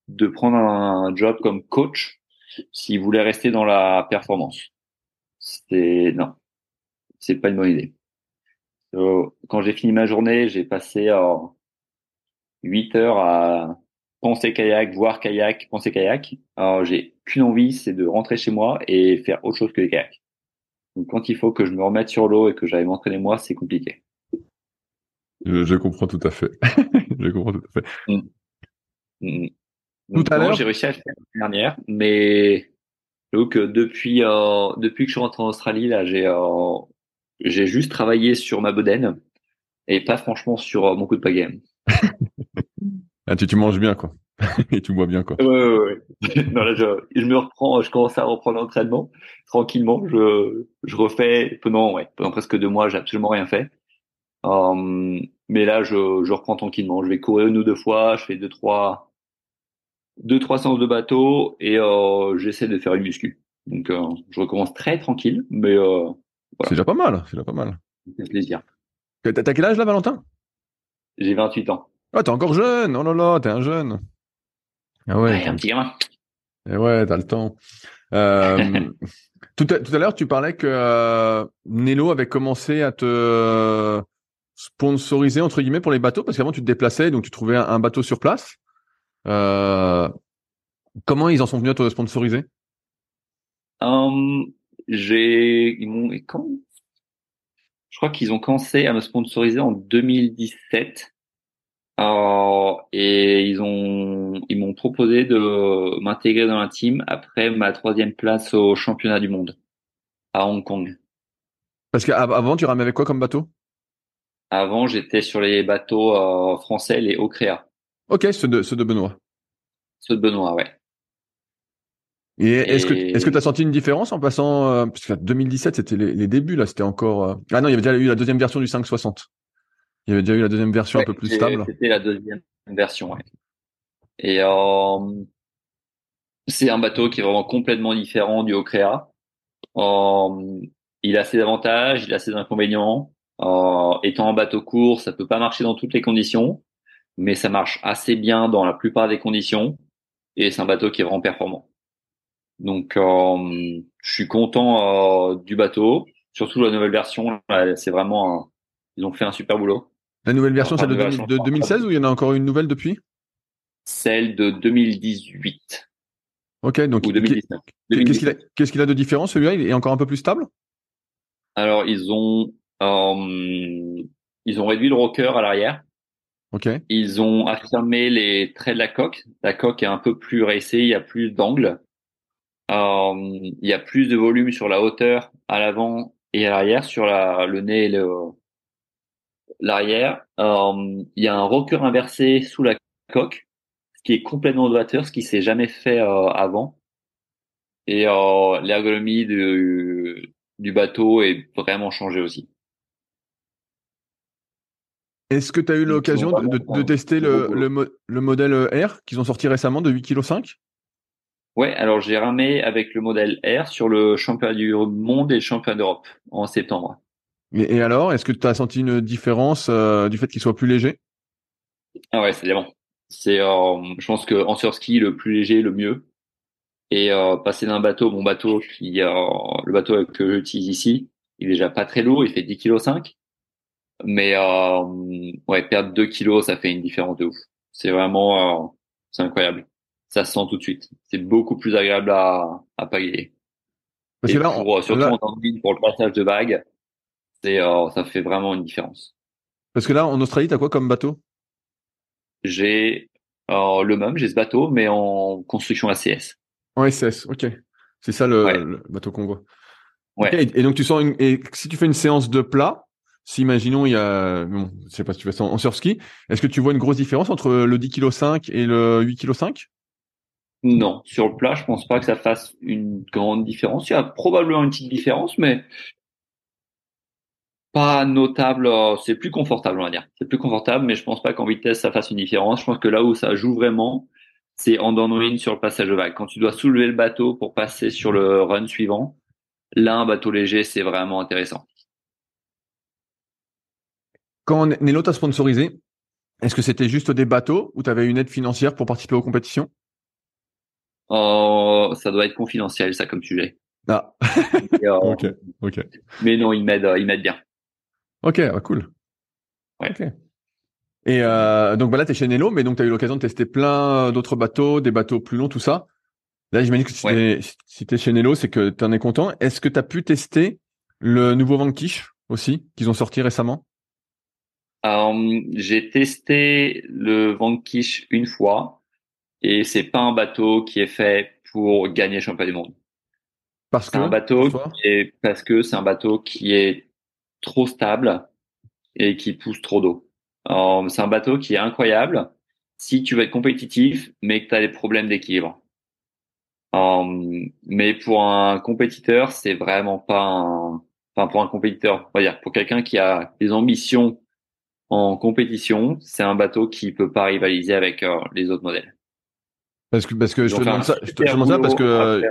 de prendre un job comme coach s'il voulait rester dans la performance. C'est non, c'est pas une bonne idée. Euh, quand j'ai fini ma journée, j'ai passé euh, 8 heures à penser kayak, voir kayak, penser kayak. Alors j'ai qu'une envie, c'est de rentrer chez moi et faire autre chose que les kayaks. Donc quand il faut que je me remette sur l'eau et que j'aille m'entraîner moi, c'est compliqué. Je, comprends tout à fait. je comprends tout à fait. Mm. Mm. tout à l'heure, j'ai réussi à le faire l'année dernière, mais donc depuis euh, depuis que je suis rentré en Australie, là, j'ai euh, j'ai juste travaillé sur ma bedaine et pas franchement sur euh, mon coup de pagaie. ah, tu, tu manges bien quoi, et tu bois bien quoi. Ouais, ouais, ouais. non, là, je, je me reprends, je commence à reprendre l'entraînement tranquillement. Je, je refais pendant, ouais, pendant presque deux mois, j'ai absolument rien fait. Euh, mais là, je, je reprends tranquillement. Je vais courir une ou deux fois, je fais deux, trois, deux, trois séances de bateau et euh, j'essaie de faire une muscu. Donc, euh, je recommence très tranquille, mais voilà. C'est déjà pas mal, c'est déjà pas mal. C'est plaisir. T'as quel âge là, Valentin? J'ai 28 ans. Ah, t'es encore jeune. Oh là là, t'es un jeune. Ah ouais. Ouais, un petit gamin. Eh ouais, t'as le temps. Euh, tout à, tout à l'heure, tu parlais que euh, Nello avait commencé à te sponsoriser entre guillemets pour les bateaux parce qu'avant tu te déplaçais donc tu trouvais un, un bateau sur place. Euh, comment ils en sont venus à te sponsoriser? Hum, j'ai, ils m'ont, et quand Je crois qu'ils ont commencé à me sponsoriser en 2017. Euh, et ils ont, ils m'ont proposé de m'intégrer dans la team après ma troisième place au championnat du monde à Hong Kong. Parce qu'avant tu ramais avec quoi comme bateau? Avant, j'étais sur les bateaux euh, français, les Ocrea, Ok, ceux de ceux de Benoît. ceux de Benoît, ouais. Et est-ce que est-ce que tu as senti une différence en passant euh, parce que 2017 c'était les, les débuts là, c'était encore euh, Ah non, il y avait déjà eu la deuxième version du 560. Il y avait déjà eu la deuxième version un peu plus stable. C'était la deuxième version, ouais. Et c'est un bateau qui est vraiment complètement différent du Ocrea. Il a ses avantages, il a ses inconvénients. Euh, étant un bateau court, ça peut pas marcher dans toutes les conditions, mais ça marche assez bien dans la plupart des conditions. Et c'est un bateau qui est vraiment performant. Donc, euh, je suis content euh, du bateau, surtout la nouvelle version. C'est vraiment, un- ils ont fait un super boulot. La nouvelle version Enfin, c'est de, nouvelle 2000 version, de pas- 2016 ou il y en a encore une nouvelle depuis? Celle de 2018 Ok, donc ou 2019. qu'est-ce qu'il a 2017. qu'est-ce qu'il a de différent celui-là? Il est encore un peu plus stable? Alors, ils ont, euh, ils ont réduit le rocker à l'arrière. Ok. Ils ont affirmé les traits de la coque. La coque est un peu plus racée, il y a plus d'angle. Euh, il y a plus de volume sur la hauteur à l'avant et à l'arrière, sur la, le nez et l'arrière. Euh, il y a un rocker inversé sous la coque, ce qui est complètement novateur, ce qui s'est jamais fait euh, avant. Et l'ergonomie du, du bateau est vraiment changée aussi. Est-ce que tu as eu l'occasion de, tester le, boulot. le, mo- le modèle R qu'ils ont sorti récemment de 8,5 kg Ouais, alors j'ai ramé avec le modèle R sur le championnat du monde et le championnat d'Europe en septembre. et, et alors, est-ce que tu as senti une différence euh, du fait qu'il soit plus léger? Ah ouais, c'est bon. C'est, euh, je pense que en surski, le plus léger, le mieux. Et euh, passer d'un bateau, mon bateau, qui, euh, le bateau que j'utilise ici, il est déjà pas très lourd, il fait 10 kg 5. Mais euh, ouais, perdre 2 kilos, ça fait une différence de ouf. C'est vraiment, euh, c'est incroyable. Ça se sent tout de suite. C'est beaucoup plus agréable à, à pagayer. Parce que là, pour, on- euh, surtout là- en Andine, pour le passage de vagues, c'est, euh, ça fait vraiment une différence. parce que là, en Australie, tu as quoi comme bateau? J'ai euh, le même, j'ai ce bateau, mais en construction ACS. En SS, ok. C'est ça le, Ouais. le bateau qu'on voit. Ouais. Et, et donc tu sens une, et si tu fais une séance de plat, si imaginons il y a, bon, je sais pas si tu fais ça en, surski, est-ce que tu vois une grosse différence entre le 10 kg 5 et le 8 kg 5 Non, sur le plat, je pense pas que ça fasse une grande différence. Il y a probablement une petite différence, mais pas notable. euh, C'est plus confortable, on va dire. C'est plus confortable, mais je pense pas qu'en vitesse ça fasse une différence. Je pense que là où ça joue vraiment, c'est en downwind sur le passage de vague. Quand tu dois soulever le bateau pour passer sur le run suivant, là un bateau léger, c'est vraiment intéressant. Quand Nello t'a sponsorisé, est-ce que c'était juste des bateaux ou tu avais une aide financière pour participer aux compétitions? Euh, ça doit être confidentiel, ça, comme sujet. Ah, euh, ok, ok. Mais non, ils m'aident, euh, ils m'aident bien. Ok, ah, cool. Ouais. Ok. Et euh, donc bah là, tu es chez Nello, mais donc tu as eu l'occasion de tester plein d'autres bateaux, des bateaux plus longs, tout ça. Là, j'imagine que si Ouais. t'es si t'es chez Nello, c'est que tu en es content. Est-ce que tu as pu tester le nouveau Vanquish aussi, qu'ils ont sorti récemment? Euh, j'ai testé le Vanquish une fois et c'est pas un bateau qui est fait pour gagner le championnat du monde. Parce que un bateau qui est, parce que c'est un bateau qui est trop stable et qui pousse trop d'eau. Euh, c'est un bateau qui est incroyable si tu veux être compétitif mais que tu as des problèmes d'équilibre. mais pour un compétiteur, c'est vraiment pas un. Enfin, pour un compétiteur, on va dire pour quelqu'un qui a des ambitions en compétition, c'est un bateau qui peut pas rivaliser avec les autres modèles. Parce que parce que je te demande ça, je te demande ça parce que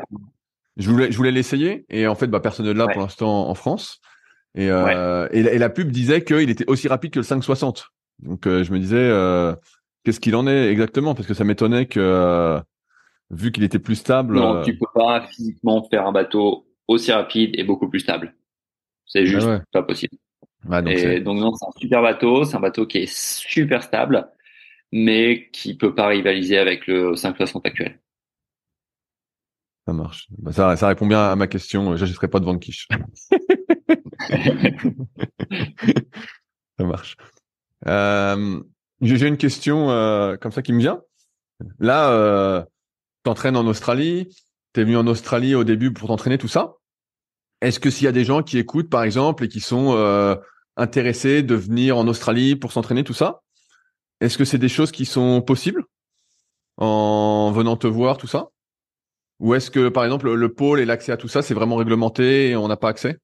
je voulais je voulais l'essayer et en fait bah personne n'est là pour l'instant en France et, euh, et, la pub disait qu'il était aussi rapide que le 560. Donc euh, je me disais euh, qu'est-ce qu'il en est exactement? Parce que ça m'étonnait que euh, vu qu'il était plus stable. Non, tu peux pas physiquement faire un bateau aussi rapide et beaucoup plus stable. C'est juste pas possible. Donc et donc non, c'est un super bateau, c'est un bateau qui est super stable mais qui peut pas rivaliser avec le 560 actuel. Ça marche. Bah, ça, ça répond bien à ma question. J'achèterai pas de Vanquish. ça marche. Euh, J'ai une question euh, comme ça qui me vient. Là, euh, t'entraînes en Australie. T'es venu en Australie au début pour t'entraîner tout ça. Est-ce que s'il y a des gens qui écoutent, par exemple, et qui sont euh, intéressés de venir en Australie pour s'entraîner tout ça, est-ce que c'est des choses qui sont possibles en venant te voir, tout ça? Ou est-ce que, par exemple, le pôle et l'accès à tout ça, c'est vraiment réglementé et on n'a pas accès?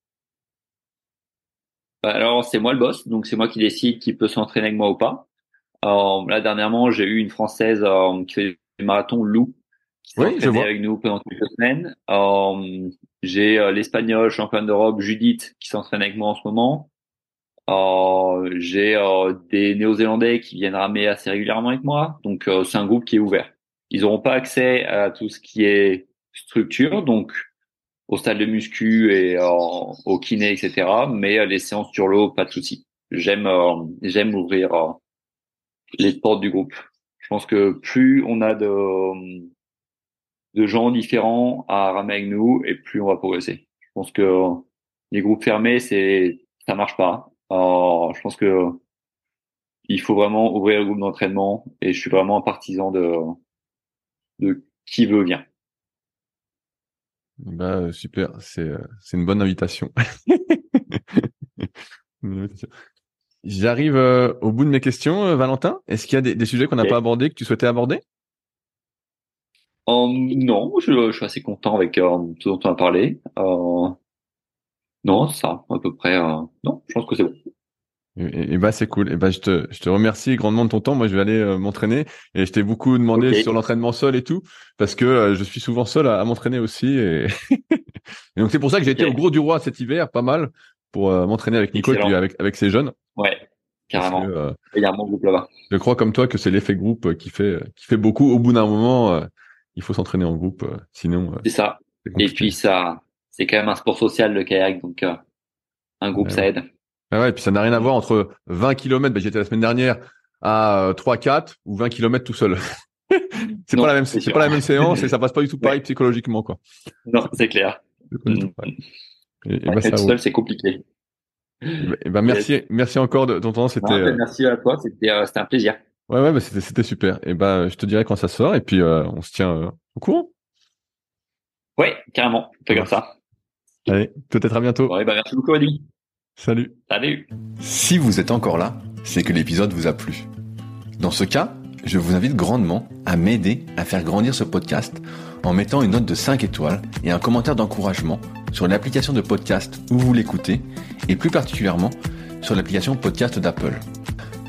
Bah, Alors, c'est moi le boss, donc c'est moi qui décide qui peut s'entraîner avec moi ou pas. Alors, là, dernièrement, j'ai eu une Française euh, qui fait du marathon, Lou, qui s'est avec nous pendant quelques semaines. Euh, j'ai euh, l'Espagnol championne d'Europe, Judith, qui s'entraîne avec moi en ce moment. Euh, j'ai euh, des Néo-Zélandais qui viennent ramer assez régulièrement avec moi, donc euh, c'est un groupe qui est ouvert. Ils n'auront pas accès à tout ce qui est structure, donc au stade de muscu et au kiné, etc. Mais les séances sur l'eau, pas de souci. J'aime j'aime ouvrir les portes du groupe. Je pense que plus on a de de gens différents à ramer avec nous, et plus on va progresser. Je pense que les groupes fermés, c'est ça marche pas. Alors, je pense que il faut vraiment ouvrir le groupe d'entraînement et je suis vraiment un partisan de, de qui veut vient. Bah, super, c'est, c'est une bonne invitation. J'arrive euh, au bout de mes questions, euh, Valentin. Est-ce qu'il y a des, sujets qu'on n'a pas abordés que tu souhaitais aborder? Um, Non, je, je, suis assez content avec euh, tout dont on a parlé. Non, ça, à peu près. Euh, non, je pense que c'est bon. Et, bah c'est cool. Et bah je te je te remercie grandement de ton temps. Moi je vais aller euh, m'entraîner et je t'ai beaucoup demandé sur l'entraînement seul et tout parce que euh, je suis souvent seul à, m'entraîner aussi et... donc c'est pour ça que j'ai été au gros du roi cet hiver, pas mal pour m'entraîner avec Nico et puis avec avec ces jeunes. Ouais, carrément. il y a un bon groupe là-bas. Je crois comme toi que c'est l'effet groupe qui fait qui fait beaucoup. Au bout d'un moment, il faut s'entraîner en groupe, sinon. c'est ça. Et puis ça c'est quand même un sport social le kayak, donc euh, un groupe ça aide. Ah ouais, et puis ça n'a rien à voir entre 20 km, bah, j'étais la semaine dernière à 3-4 euh, ou 20 km tout seul. c'est pas la même, c'est pas la même séance et ça passe pas du tout pareil psychologiquement quoi. Non, c'est clair. Et, bah, être seul, c'est compliqué. Et bah, merci, merci encore de ton temps. C'était. Euh, merci à toi. C'était, c'était un plaisir. Ouais, ouais, bah, c'était, super. Et bah, je te dirai quand ça sort et puis on se tient au courant. Ouais, carrément. On fait comme ça. Allez, peut-être à bientôt. Ouais, bah merci beaucoup, Adi. Salut. Salut. Si vous êtes encore là, c'est que l'épisode vous a plu. Dans ce cas, je vous invite grandement à m'aider à faire grandir ce podcast en mettant une note de 5 étoiles et un commentaire d'encouragement sur l'application de podcast où vous l'écoutez et plus particulièrement sur l'application podcast d'Apple.